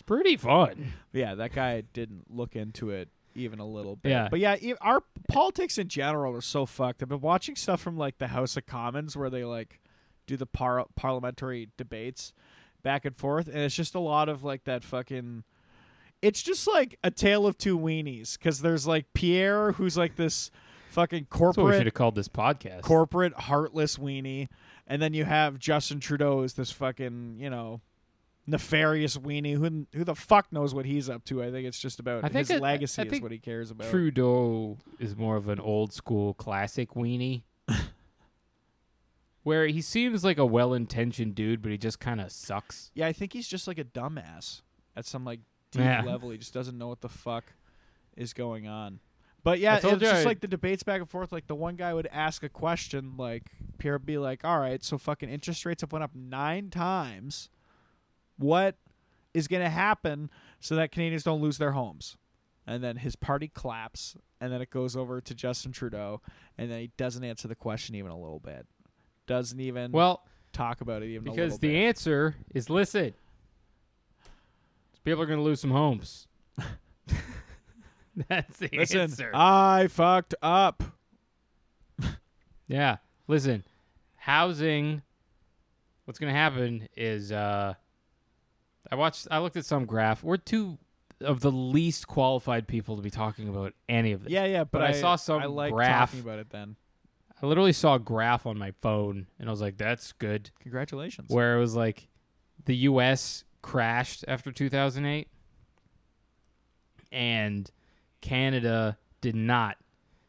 It's pretty fun. Yeah, that guy didn't look into it even a little bit. Yeah. But yeah, e- our politics in general are so fucked. I've been watching stuff from like the House of Commons where they like do the par- parliamentary debates back and forth, and it's just a lot of like that fucking. It's just like a tale of two weenies because there's like Pierre, who's like this fucking That's what we should have called this podcast. corporate heartless weenie, and then you have Justin Trudeau as this fucking you know nefarious weenie. Who who the fuck knows what he's up to? I think it's just about I think his it- legacy I is what he cares about. Trudeau is more of an old school classic weenie. Where he seems like a well intentioned dude, but he just kind of sucks. Yeah, I think he's just like a dumbass at some like deep Yeah. level. He just doesn't know what the fuck is going on. But yeah, it's just I- like the debates back and forth. Like the one guy would ask a question, like Pierre would be like, "All right, so fucking interest rates have went up nine times. What is going to happen so that Canadians don't lose their homes?" And then his party claps, and then it goes over to Justin Trudeau, and then he doesn't answer the question even a little bit. Doesn't even Well, talk about it even a little bit. because the bit. answer is listen. People are going to lose some homes. That's the Listen, answer. I fucked up. Yeah. Listen, housing. What's going to happen is uh, I watched. I looked at some graph. We're two of the least qualified people to be talking about any of this. Yeah, yeah, but, But I saw some I like graph. talking about it. Then I literally saw a graph on my phone, and I was like, "That's good." congratulations. Where it was like, the U.S. crashed after 2008, and Canada did not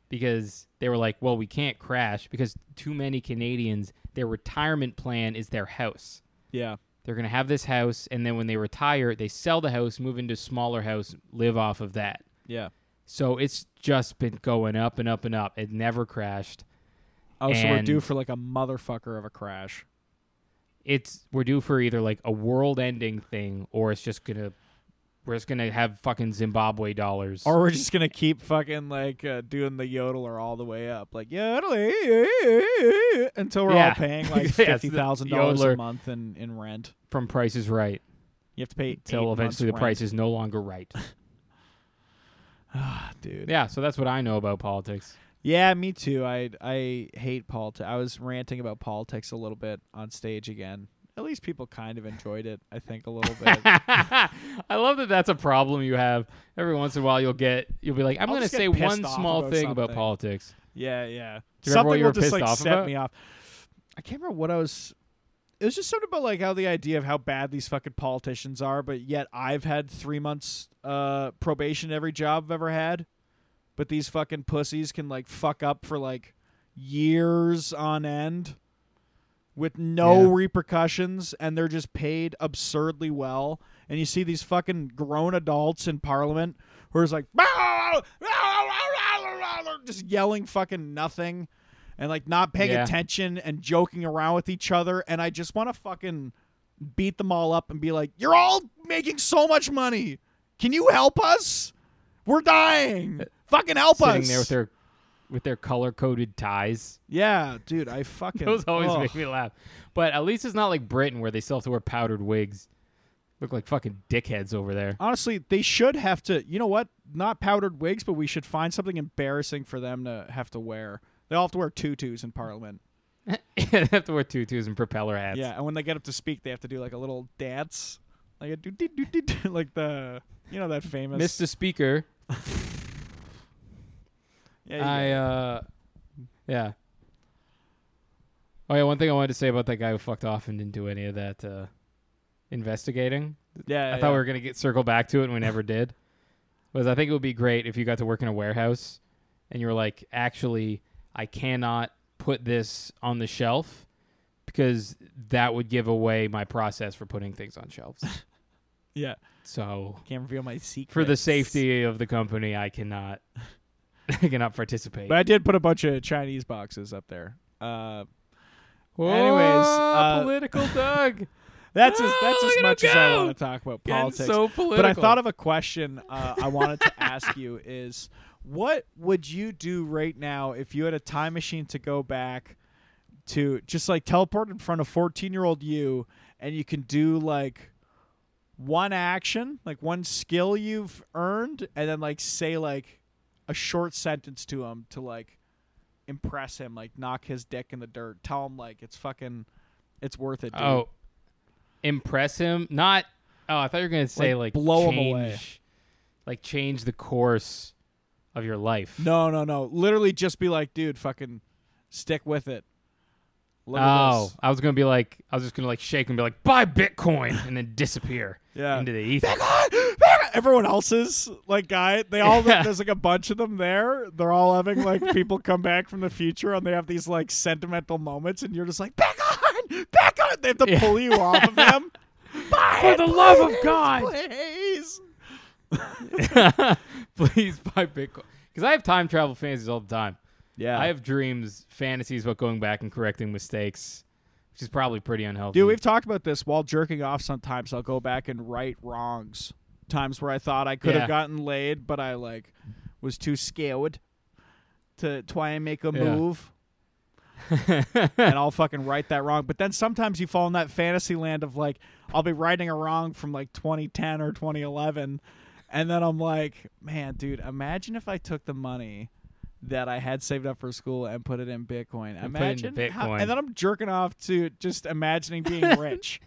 because they were like, well, we can't crash because too many Canadians, their retirement plan is their house. Yeah, They're going to have this house, and then when they retire, they sell the house, move into a smaller house, live off of that. yeah. So it's just been going up and up and up. It never crashed. Oh, so we're due for like a motherfucker of a crash. It's we're due for either like a world-ending thing, or it's just gonna we're just gonna have fucking Zimbabwe dollars. Or we're just gonna keep fucking like uh, doing the yodeler all the way up, like yodeling until we're all paying like Yeah, fifty thousand dollars a month in, in rent. from Price is Right You have to pay until eventually the months price is no longer right. Ah, dude. yeah, so that's what I know about politics. Yeah, me too. I I hate politics. I was ranting about politics a little bit on stage again. At least people kind of enjoyed it. I think a little bit. I love that that's a problem you have. Every once in a while, you'll get you'll be like, I'm I'll going to say one small about thing about politics. Yeah, yeah. Do you something you will just like off set about? me off. I can't remember what I was. It was just something about like how the idea of how bad these fucking politicians are, but yet I've had three months uh, probation every job I've ever had, but these fucking pussies can like fuck up for like years on end with no Yeah. repercussions, and they're just paid absurdly well. And you see these fucking grown adults in Parliament who are just like just yelling fucking nothing and like not paying Yeah. attention and joking around with each other and I just want to fucking beat them all up and be like, "You're all making so much money. Can you help us? We're dying. Uh, fucking help Sitting us." there with their with their color coded ties. yeah, dude, I fucking Those always ugh. make me laugh. But at least it's not like Britain where they still have to wear powdered wigs. Look like fucking dickheads over there. Honestly, they should have to. You know what? Not powdered wigs, but we should find something embarrassing for them to have to wear. They all have to wear tutus in Parliament. they have to wear tutus and propeller hats. Yeah, and when they get up to speak, they have to do like a little dance, like a do do do do, like the you know that famous. Mr. Speaker, Yeah, I uh yeah. Oh yeah, one thing I wanted to say about that guy who fucked off and didn't do any of that uh investigating. yeah, I thought we were gonna get circle back to it and we never did. Was I think it would be great if you got to work in a warehouse and you were like, actually, I cannot put this on the shelf because that would give away my process for putting things on shelves. yeah. so Can't reveal my secret for the safety of the company, I cannot I cannot participate. But I did put a bunch of Chinese boxes up there. Uh, Whoa, anyways, uh, political Doug. that's as Oh, that's as much as I want to talk about Getting politics. so political. But I thought of a question uh, I wanted to ask you is what would you do right now if you had a time machine to go back to just like teleport in front of 14 year old you and you can do like one action, like one skill you've earned, and then like say like a short sentence to him to like impress him, like knock his dick in the dirt, tell him like it's fucking, it's worth it. Dude. Oh, impress him? Not. Oh, I thought you were gonna say Like, like, blow him away. like change the course of your life. No, no, no. Literally just be like, dude, fucking stick with it. Look oh. I was gonna be like, I was just gonna like shake and be like, buy Bitcoin, and then disappear Yeah. into the ether. Everyone else's like guy, they all there's like a bunch of them there. They're all having like people come back from the future and they have these like sentimental moments and you're just like, back on, back on. They have to Yeah. pull you off of them. Buy For it, the love of God. please. Please buy Bitcoin because I have time travel fantasies all the time. Yeah, I have dreams, fantasies about going back and correcting mistakes, which is probably pretty unhealthy. Dude, we've talked about this while jerking off. Sometimes I'll go back and right wrongs. Times where I thought I could Yeah. have gotten laid, but I like was too scared to try and make a Yeah. move, and I'll fucking right that wrong. But then sometimes you fall in that fantasy land of like I'll be righting a wrong from like 2010 or 2011, and then I'm like, man, dude, imagine if I took the money. That I had saved up for school and put it in Bitcoin. And it into how- Bitcoin. and then I'm jerking off to just imagining being rich.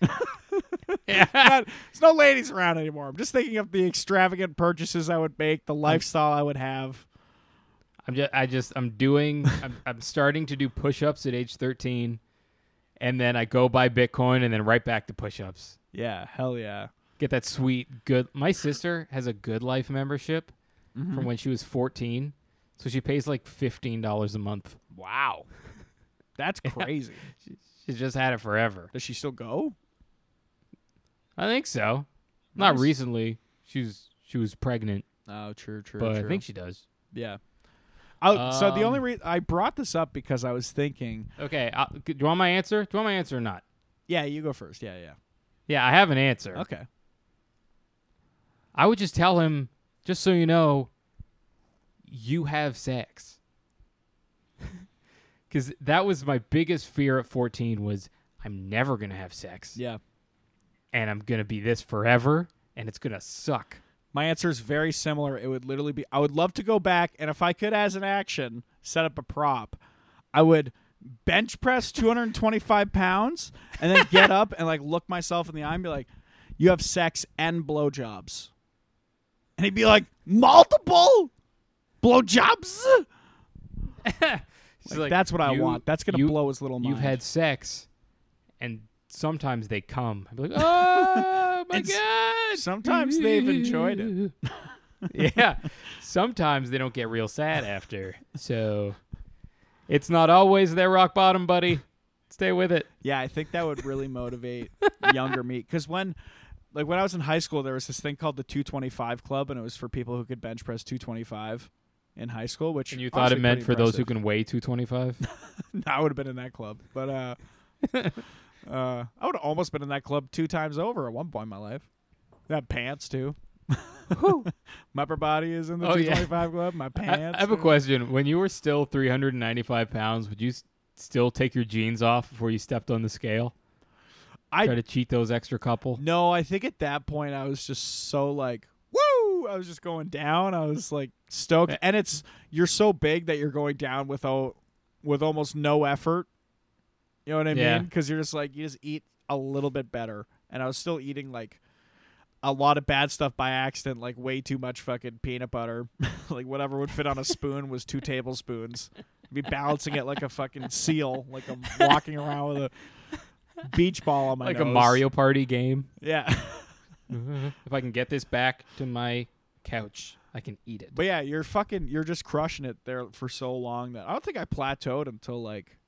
yeah. Not- there's no ladies around anymore. I'm just thinking of the extravagant purchases I would make, the lifestyle I would have. I'm just, I just, I'm doing, I'm, I'm starting to do push-ups at age 13, and then I go buy Bitcoin, and then right back to push-ups. Yeah, hell yeah. Get that sweet good. My sister has a Good Life membership Mm-hmm. from when she was 14, so she pays like fifteen dollars a month. Wow. That's crazy. She's just had it forever. Does she still go? I think so. Not Nice. recently. She was she was pregnant, Oh, true, true, but true. I think she does. yeah. Oh, so the only Um, reason I brought this up because I was thinking, Okay, i do you want my answer? Do you want my answer or not? yeah, you go first. Yeah, yeah. Yeah, I have an answer. Okay. I would just tell him, just so you know, you have sex. Because that was my biggest fear at 14 was I'm never going to have sex. Yeah. And I'm going to be this forever, and it's going to suck. My answer is very similar. It would literally be I would love to go back and if I could as an action set up a prop, I would bench press 225 pounds and then get up and like look myself in the eye and be like, "You have sex and blowjobs," and he'd be like, "Multiple blowjobs." She's Like, that's what I want. That's gonna you- blow his little mind. You've had sex, and sometimes they come. I'd be like, oh my god! sometimes they've enjoyed it. yeah, sometimes they don't get real sad after. So it's not always their rock bottom, buddy. Stay with it. Yeah, I think that would really motivate younger me because when, like, when I was in high school, there was this thing called the 225 Club, and it was for people who could bench press 225 in high school. Which And you thought it meant for those who can weigh 225? I would have been in that club, but uh, Uh, I would have almost been in that club two times over at one point in my life. That pants too. my upper body is in the Oh, yeah. 225 club. My pants. I have a question. When you were still 395 pounds, would you s- still take your jeans off before you stepped on the scale? I Try to cheat those extra couple. no. I think at that point I was just so like, woo! I was just going down. I was like stoked, and it's you're so big that you're going down without with almost no effort. You know what I Yeah. mean? Because you're just like you just eat a little bit better, and I was still eating like a lot of bad stuff by accident, like way too much fucking peanut butter. like whatever would fit on a spoon was two tablespoons. Be balancing it like a fucking seal, like I'm walking around with a beach ball on my like a. Mario Party game. Yeah. if I can get this back to my couch, I can eat it. But yeah, you're fucking you're just crushing it there for so long that I don't think I plateaued until like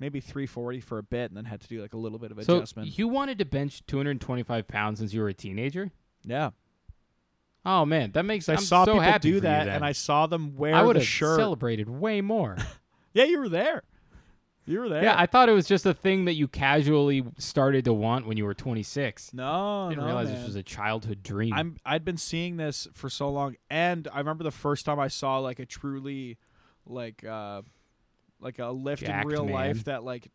maybe 340 for a bit and then had to do like a little bit of so adjustment. you wanted to bench 225 pounds since you were a teenager? yeah. Oh man, that makes I I'm saw so people do that and I saw them wear I would have celebrated way more. yeah, you were there. You were there. yeah, I thought it was just a thing that you casually started to want when you were 26. no, I didn't no, realize man. this was a childhood dream. I'm I'd been seeing this for so long, and I remember the first time I saw like a truly, like, uh, like a lift in real man. life that like,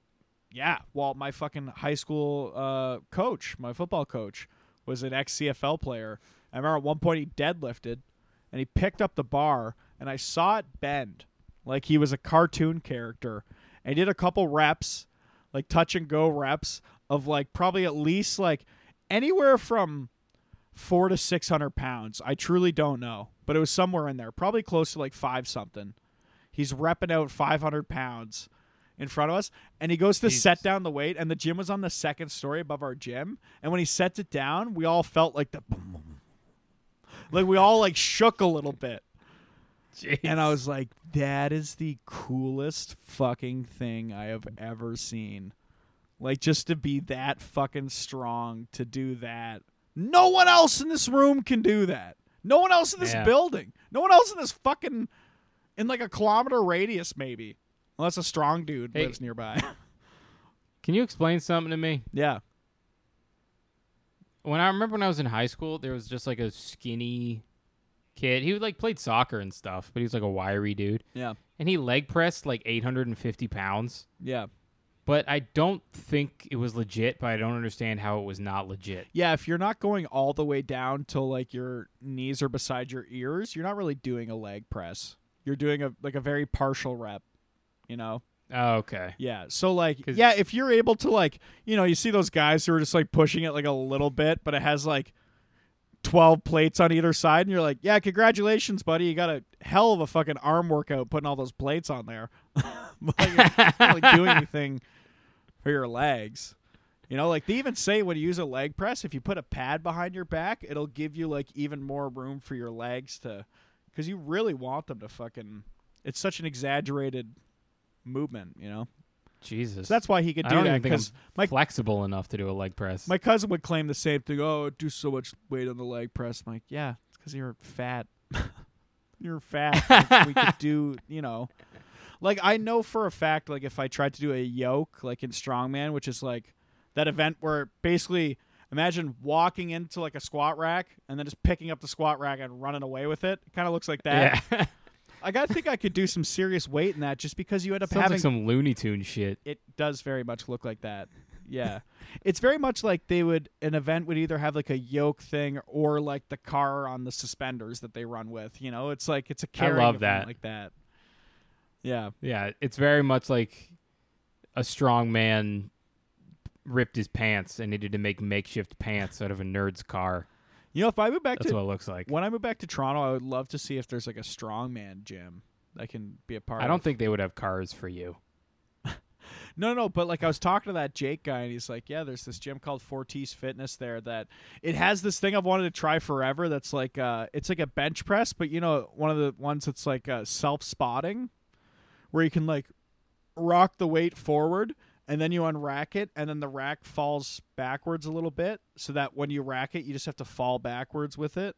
yeah. Well, my fucking high school uh, coach, my football coach, was an ex CFL player. I remember at one point he deadlifted, and he picked up the bar, and I saw it bend, like he was a cartoon character, and he did a couple reps, like touch and go reps of like probably at least like anywhere from four to six hundred pounds. I truly don't know, but it was somewhere in there, probably close to like five something. He's repping out five hundred pounds in front of us, and he goes to Jesus. set down the weight, and the gym was on the second story above our gym, and when he sets it down, we all felt like the like we all like shook a little bit. And I was like, that is the coolest fucking thing I have ever seen. Like, just to be that fucking strong to do that. No one else in this room can do that. No one else in this Yeah. building. No one else in this fucking, in like a kilometer radius, maybe. Unless a strong dude Hey. lives nearby. Can you explain something to me? yeah. When I remember when I was in high school, there was just like a skinny kid. He would like played soccer and stuff, but he was like a wiry dude. Yeah. And he leg pressed like 850 pounds. Yeah. But I don't think it was legit, but I don't understand how it was not legit. Yeah. If you're not going all the way down till like your knees are beside your ears, you're not really doing a leg press. You're doing a like a very partial rep, you know? Oh, okay. Yeah. So like yeah, if you're able to like, you know, you see those guys who are just like pushing it like a little bit, but it has like 12 plates on either side and you're like, "Yeah, congratulations, buddy. You got a hell of a fucking arm workout putting all those plates on there." but like, not doing anything for your legs. You know, like they even say when you use a leg press, if you put a pad behind your back, it'll give you like even more room for your legs to cuz you really want them to fucking it's such an exaggerated movement, you know. Jesus. So that's why he could do that even think I'm because my flexible enough to do a leg press. my cousin would claim the same thing. Oh, do so much weight on the leg press. I'm like, yeah, it's because you're fat. you're fat. we could do, you know, like I know for a fact, like if I tried to do a yoke, like in strongman, which is like that event where basically imagine walking into like a squat rack and then just picking up the squat rack and running away with it. It kind of looks like that. yeah. I gotta think I could do some serious weight in that just because you end up Sounds having like some Looney Tune shit. it does very much look like that. Yeah. it's very much like they would an event would either have like a yoke thing or like the car on the suspenders that they run with. You know, it's like it's a carrying love that. like that. Yeah. Yeah, it's very much like a strong man ripped his pants and needed to make makeshift pants out of a nerd's car. You know, if I move back That's to what it looks like. when I move back to Toronto, I would love to see if there's like a strongman gym I can be a part I don't think they would have cars for you. No, no, but like I was talking to that Jake guy, and he's like, "Yeah, there's this gym called Fortis Fitness there that it has this thing I've wanted to try forever. That's like, uh, it's like a bench press, but you know, one of the ones that's like uh, self spotting, where you can like rock the weight forward, and then you unrack it, and then the rack falls backwards a little bit, so that when you rack it, you just have to fall backwards with it.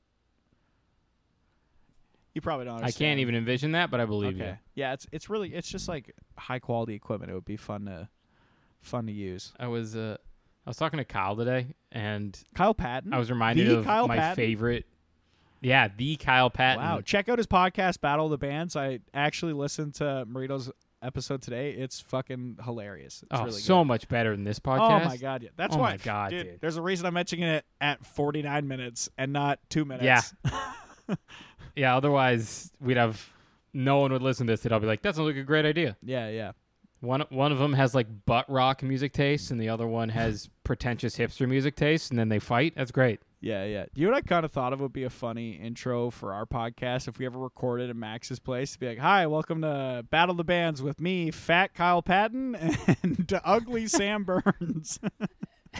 You probably don't. I can't even envision that, but I believe Okay. you. Yeah, it's it's really it's just like high quality equipment. It would be fun to fun to use. I was uh, I was talking to Kyle today, and Kyle Patton. I was reminded The of Kyle my Patton? favorite. Yeah, the Kyle Patton. Wow. Check out his podcast, Battle of the Bands. I actually listened to Marito's episode today. It's fucking hilarious. It's oh, really so good. much better than this podcast. Oh my god, yeah. That's Oh why my God, dude, dude. There's a reason I'm mentioning it at 49 minutes and not 2 minutes. Yeah. Yeah, otherwise we'd have no one would listen to this. I'll be like, that sounds like a great idea. yeah, yeah. One one of them has like butt rock music taste, and the other one has pretentious hipster music taste, and then they fight. That's great. Yeah, yeah. You know what I kind of thought of would be a funny intro for our podcast if we ever recorded at Max's place to be like, "Hi, welcome to Battle of the Bands with me, Fat Kyle Patton, and Ugly Sam Burns."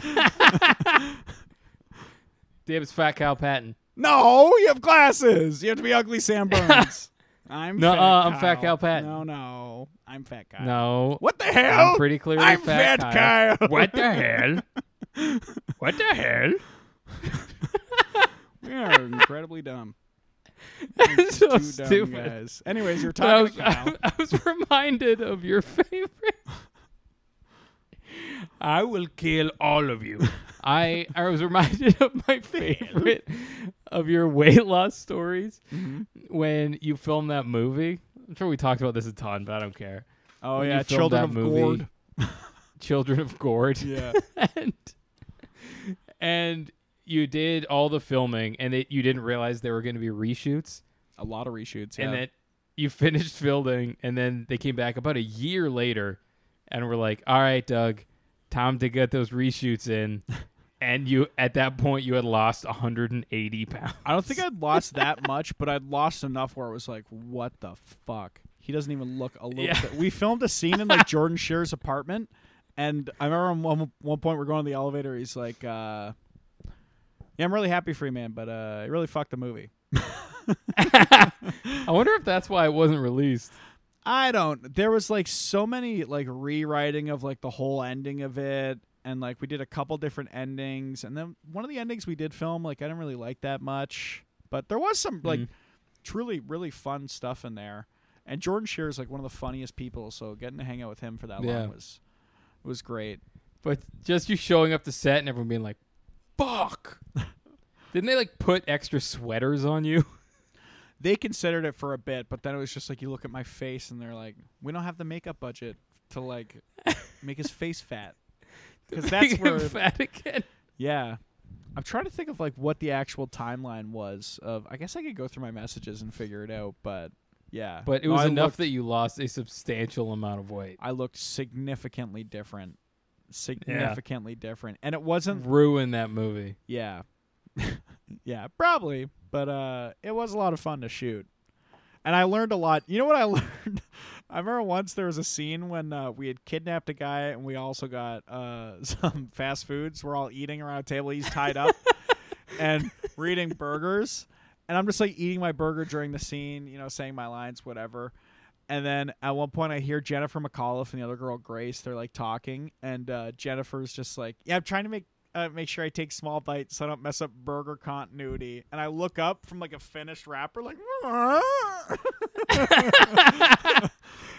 Damn, it's Fat Kyle Patton. no, you have glasses. You have to be Ugly Sam Burns. I'm No, Fat uh, I'm Fat Kyle Patton. No, no, I'm Fat Kyle. No, What the hell? I'm pretty clearly I'm Fat, Fat Kyle. Kyle. What the hell? what the hell? We are incredibly dumb. So Two dumb guys. Anyways, you're I was, talking to Kyle. I, was reminded of your favorite. I will kill all of you. I I was reminded of my favorite of your weight loss stories Mhm. when you filmed that movie. I'm sure we talked about this a ton, but I don't care. Oh When you yeah, filmed Children that of movie. Gord. Children of Gord. Yeah. and and you did all the filming, and it, you didn't realize there were going to be reshoots, A lot of reshoots. Yeah. and that you finished filming, and then they came back about a year later, and were like, "All right, Doug, time to get those reshoots in." and you, at that point, you had lost 180 pounds. I don't think I'd lost that much, but I'd lost enough where it was like, what the fuck? He doesn't even look a little Yeah. bit. We filmed a scene in like Jordan Shear's apartment, and I remember on one, one point we're going in the elevator. He's like, uh, "Yeah, I'm really happy for you, man, but uh, it really fucked the movie." I wonder if that's why it wasn't released. I don't. There was like so many like rewriting of like the whole ending of it, and like we did a couple different endings, and then one of the endings we did film like I didn't really like that much, but there was some like Mhm. truly really fun stuff in there. And Jordan Shear is like one of the funniest people, so getting to hang out with him for that Yeah. long was was great. But just you showing up to set and everyone being like, "Fuck." Didn't they like put extra sweaters on you? They considered it for a bit, but then it was just like you look at my face and they're like, "We don't have the makeup budget to like make his face fat." Because that's Make him where fat again. Yeah. I'm trying to think of like what the actual timeline was of I guess I could go through my messages and figure it out, but yeah. But it was I enough looked- that you lost a substantial amount of weight. I looked significantly different. Significantly different. And it wasn't Ruin that movie. yeah. yeah, probably. But uh it was a lot of fun to shoot. And I learned a lot. You know what I learned? I remember once there was a scene when uh, we had kidnapped a guy and we also got uh, some fast foods. We're all eating around a table. He's tied up and we're eating burgers. And I'm just like eating my burger during the scene, you know, saying my lines, whatever. And then at one point, I hear Jennifer McAuliffe and the other girl Grace. They're like talking, and uh, Jennifer's just like, "Yeah, I'm trying to make uh, make sure I take small bites so I don't mess up burger continuity." And I look up from like a finished wrapper, like, and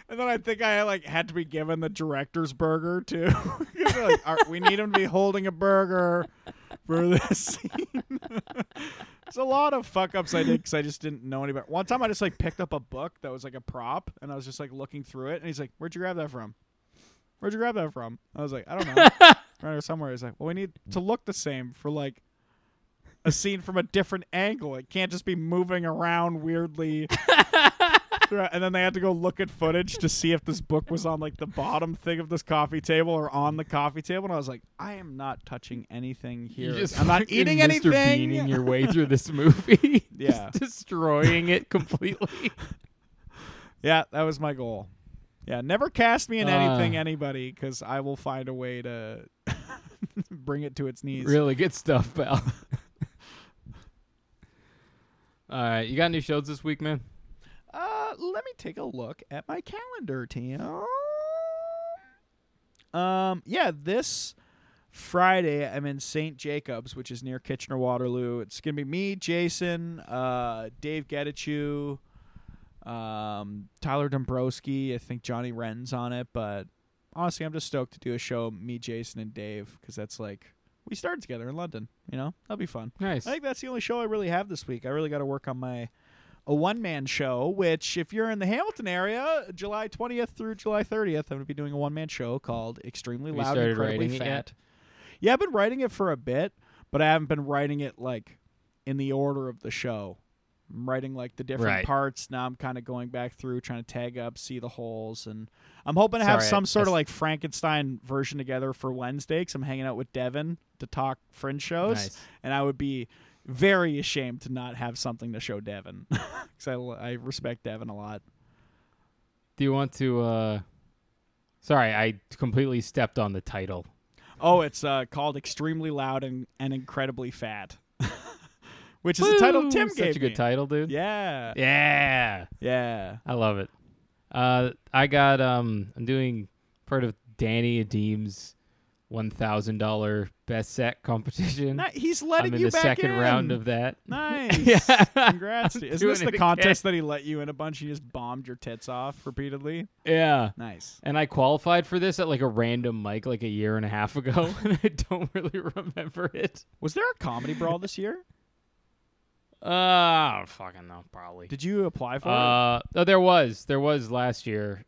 then I think I like had to be given the director's burger too. like, "All right, we need him to be holding a burger for this scene. There's a lot of fuck ups I did because I just didn't know any better. One time I just like picked up a book that was like a prop, and I was just like looking through it, and he's like, "Where'd you grab that from? Where'd you grab that from?" I was like, "I don't know, right here somewhere." He's like, "Well, we need to look the same for like." A scene from a different angle. It can't just be moving around weirdly. and then they had to go look at footage to see if this book was on like the bottom thing of this coffee table or on the coffee table. And I was like, I am not touching anything here. I'm not eating Mr. anything. Beaning your way through this movie. Yeah. Just destroying it completely. Yeah, that was my goal. Yeah, never cast me in Uh. anything, anybody, because I will find a way to bring it to its knees. really good stuff, pal. All right, you got any shows this week, man? Uh, let me take a look at my calendar, Tim. Um, yeah, this Friday I'm in St. Jacobs, which is near Kitchener Waterloo. It's gonna be me, Jason, uh, Dave Getachew, um, Tyler Dombrowski. I think Johnny Wren's on it, but honestly, I'm just stoked to do a show, me, Jason, and Dave, because that's like we started together in London. You know, that'll be fun. Nice. I think that's the only show I really have this week. I really got to work on my a one man show. Which, if you're in the Hamilton area, July 20th through July 30th, I'm going to be doing a one man show called Extremely Loud, and Incredibly Fat. Yeah, I've been writing it for a bit, but I haven't been writing it like in the order of the show. I'm writing like the different Right. parts. Now I'm kind of going back through, trying to tag up, see the holes, and I'm hoping to have Sorry, I- some sort of like Frankenstein version together for Wednesday. Cause I'm hanging out with Devin to talk fringe shows, Nice. and I would be very ashamed to not have something to show Devin, because I, I respect Devin a lot. Do you want to? uh Sorry, I completely stepped on the title. Oh, it's uh, called Extremely Loud and, and Incredibly Fat, which is the title Woo! Tim Such gave a good me. title, dude. Yeah, Yeah. yeah. I love it. Uh, I got um, I'm doing part of Danny Adeem's one thousand dollar best set competition. He's letting I'm in you the back second in. round of that. Nice. Yeah. Congrats. I'm. Isn't this the it again. contest that he let you in a bunch? You just bombed your tits off repeatedly. Yeah. Nice. And I qualified for this at like a random mic like a year and a half ago, and I don't really remember it. Was there a comedy brawl this year? Uh, I don't fucking know, probably. Did you apply for it? Uh, oh, there was, there was last year,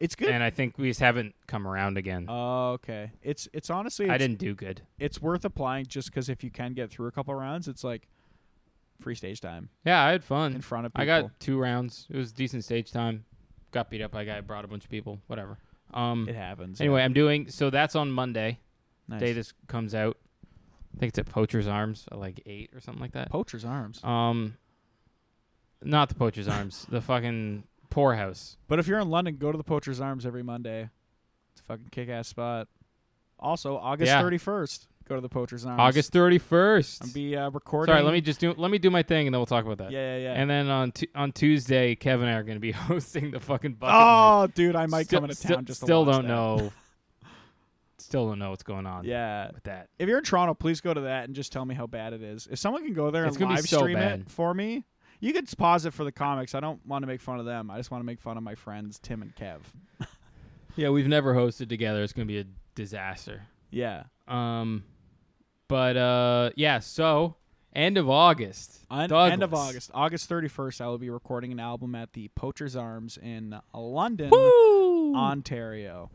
It's good. and I think we just haven't come around again. Oh, okay. It's it's honestly I didn't do good. it's worth applying just because if you can get through a couple rounds, it's like free stage time Yeah, I had fun in front of people. I got two rounds. It was decent stage time. Got beat up by a guy. Brought a bunch of people. Whatever. Um. it happens. Anyway, yeah. I'm doing so. That's on Monday. nice. Day this comes out. I think it's at Poacher's Arms at like eight or something like that. Poacher's Arms. Um. Not the Poacher's Arms. The fucking poorhouse. But if you're in London, go to the Poacher's Arms every Monday. It's a fucking kick ass spot. Also, August Yeah. 31st, go to the Poacher's Arms. August thirty first. I'll be uh, recording. Sorry, let me just do let me do my thing and then we'll talk about that. Yeah, yeah, yeah. And then on tu- on Tuesday, Kevin and I are going to be hosting the fucking bucket. oh, dude, I might Still- come into still- town just to still watch don't that. know. Still don't know what's going on Yeah. with that. If you're in Toronto, please go to that and just tell me how bad it is. If someone can go there It's and gonna be live so stream bad. it for me, you could pause it for the comics. I don't want to make fun of them. I just want to make fun of my friends Tim and Kev. Yeah, we've never hosted together. It's going to be a disaster. Yeah. Um, but uh, yeah. So end of August. On, end of August, August 31st, I will be recording an album at the Poacher's Arms in London, Woo! Ontario.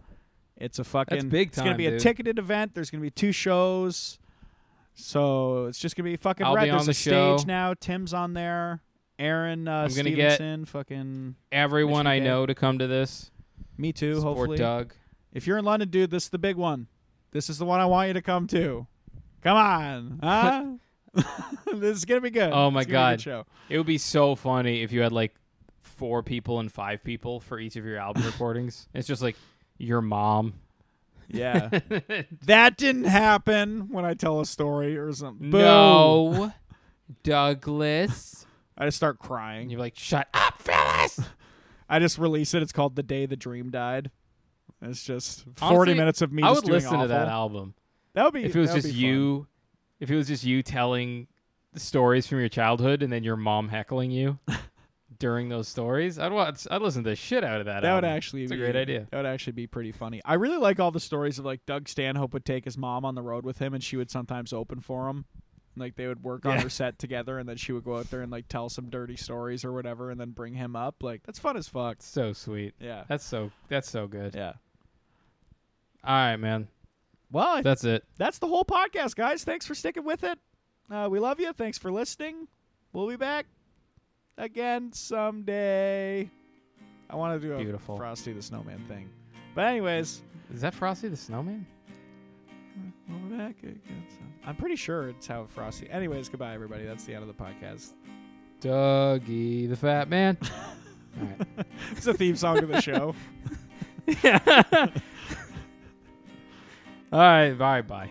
It's a fucking big It's gonna time, be a ticketed event. There's gonna be two shows, so it's just gonna be fucking I'll be There's on a the stage now. Tim's on there. Aaron uh, I'm gonna get- fucking Everyone I know to come to this. me too. Support hopefully, Doug. if you're in London, dude, this is the big one. This is the one I want you to come to. Come on, huh? this is gonna be good. Oh my It's gonna be a good God. show. It would be so funny if you had like four people and five people for each of your album recordings. It's just like your mom. Yeah, that didn't happen when I tell a story or something. No, Douglas. I just start crying. you're like, shut up, Phyllis. I just release it. It's called "The Day the Dream Died." It's just forty Honestly, minutes of me. I just would doing listen to that album. That would be if it was that would just be fun. you if it was just you telling the stories from your childhood and then your mom heckling you during those stories i'd watch i'd listen to the shit out of that That would album. actually It's a be great idea. That would actually be pretty funny. I really like all the stories of like Doug Stanhope would take his mom on the road with him, and she would sometimes open for him. Like they would work on her set together, and then she would go out there and like tell some dirty stories or whatever, and then bring him up. Like that's fun as fuck. so sweet Yeah, that's so that's so good yeah. all right man Well, that's it that's the whole podcast, guys. Thanks for sticking with it. Uh, we love you. Thanks for listening. We'll be back again someday. I want to do a Beautiful. Frosty the Snowman thing. But anyways, is that frosty the snowman we'll back again. I'm pretty sure it's how Frosty. Anyways, goodbye, everybody. That's the end of the podcast. dougie the fat man all right It's a theme song to the show. yeah. all right bye bye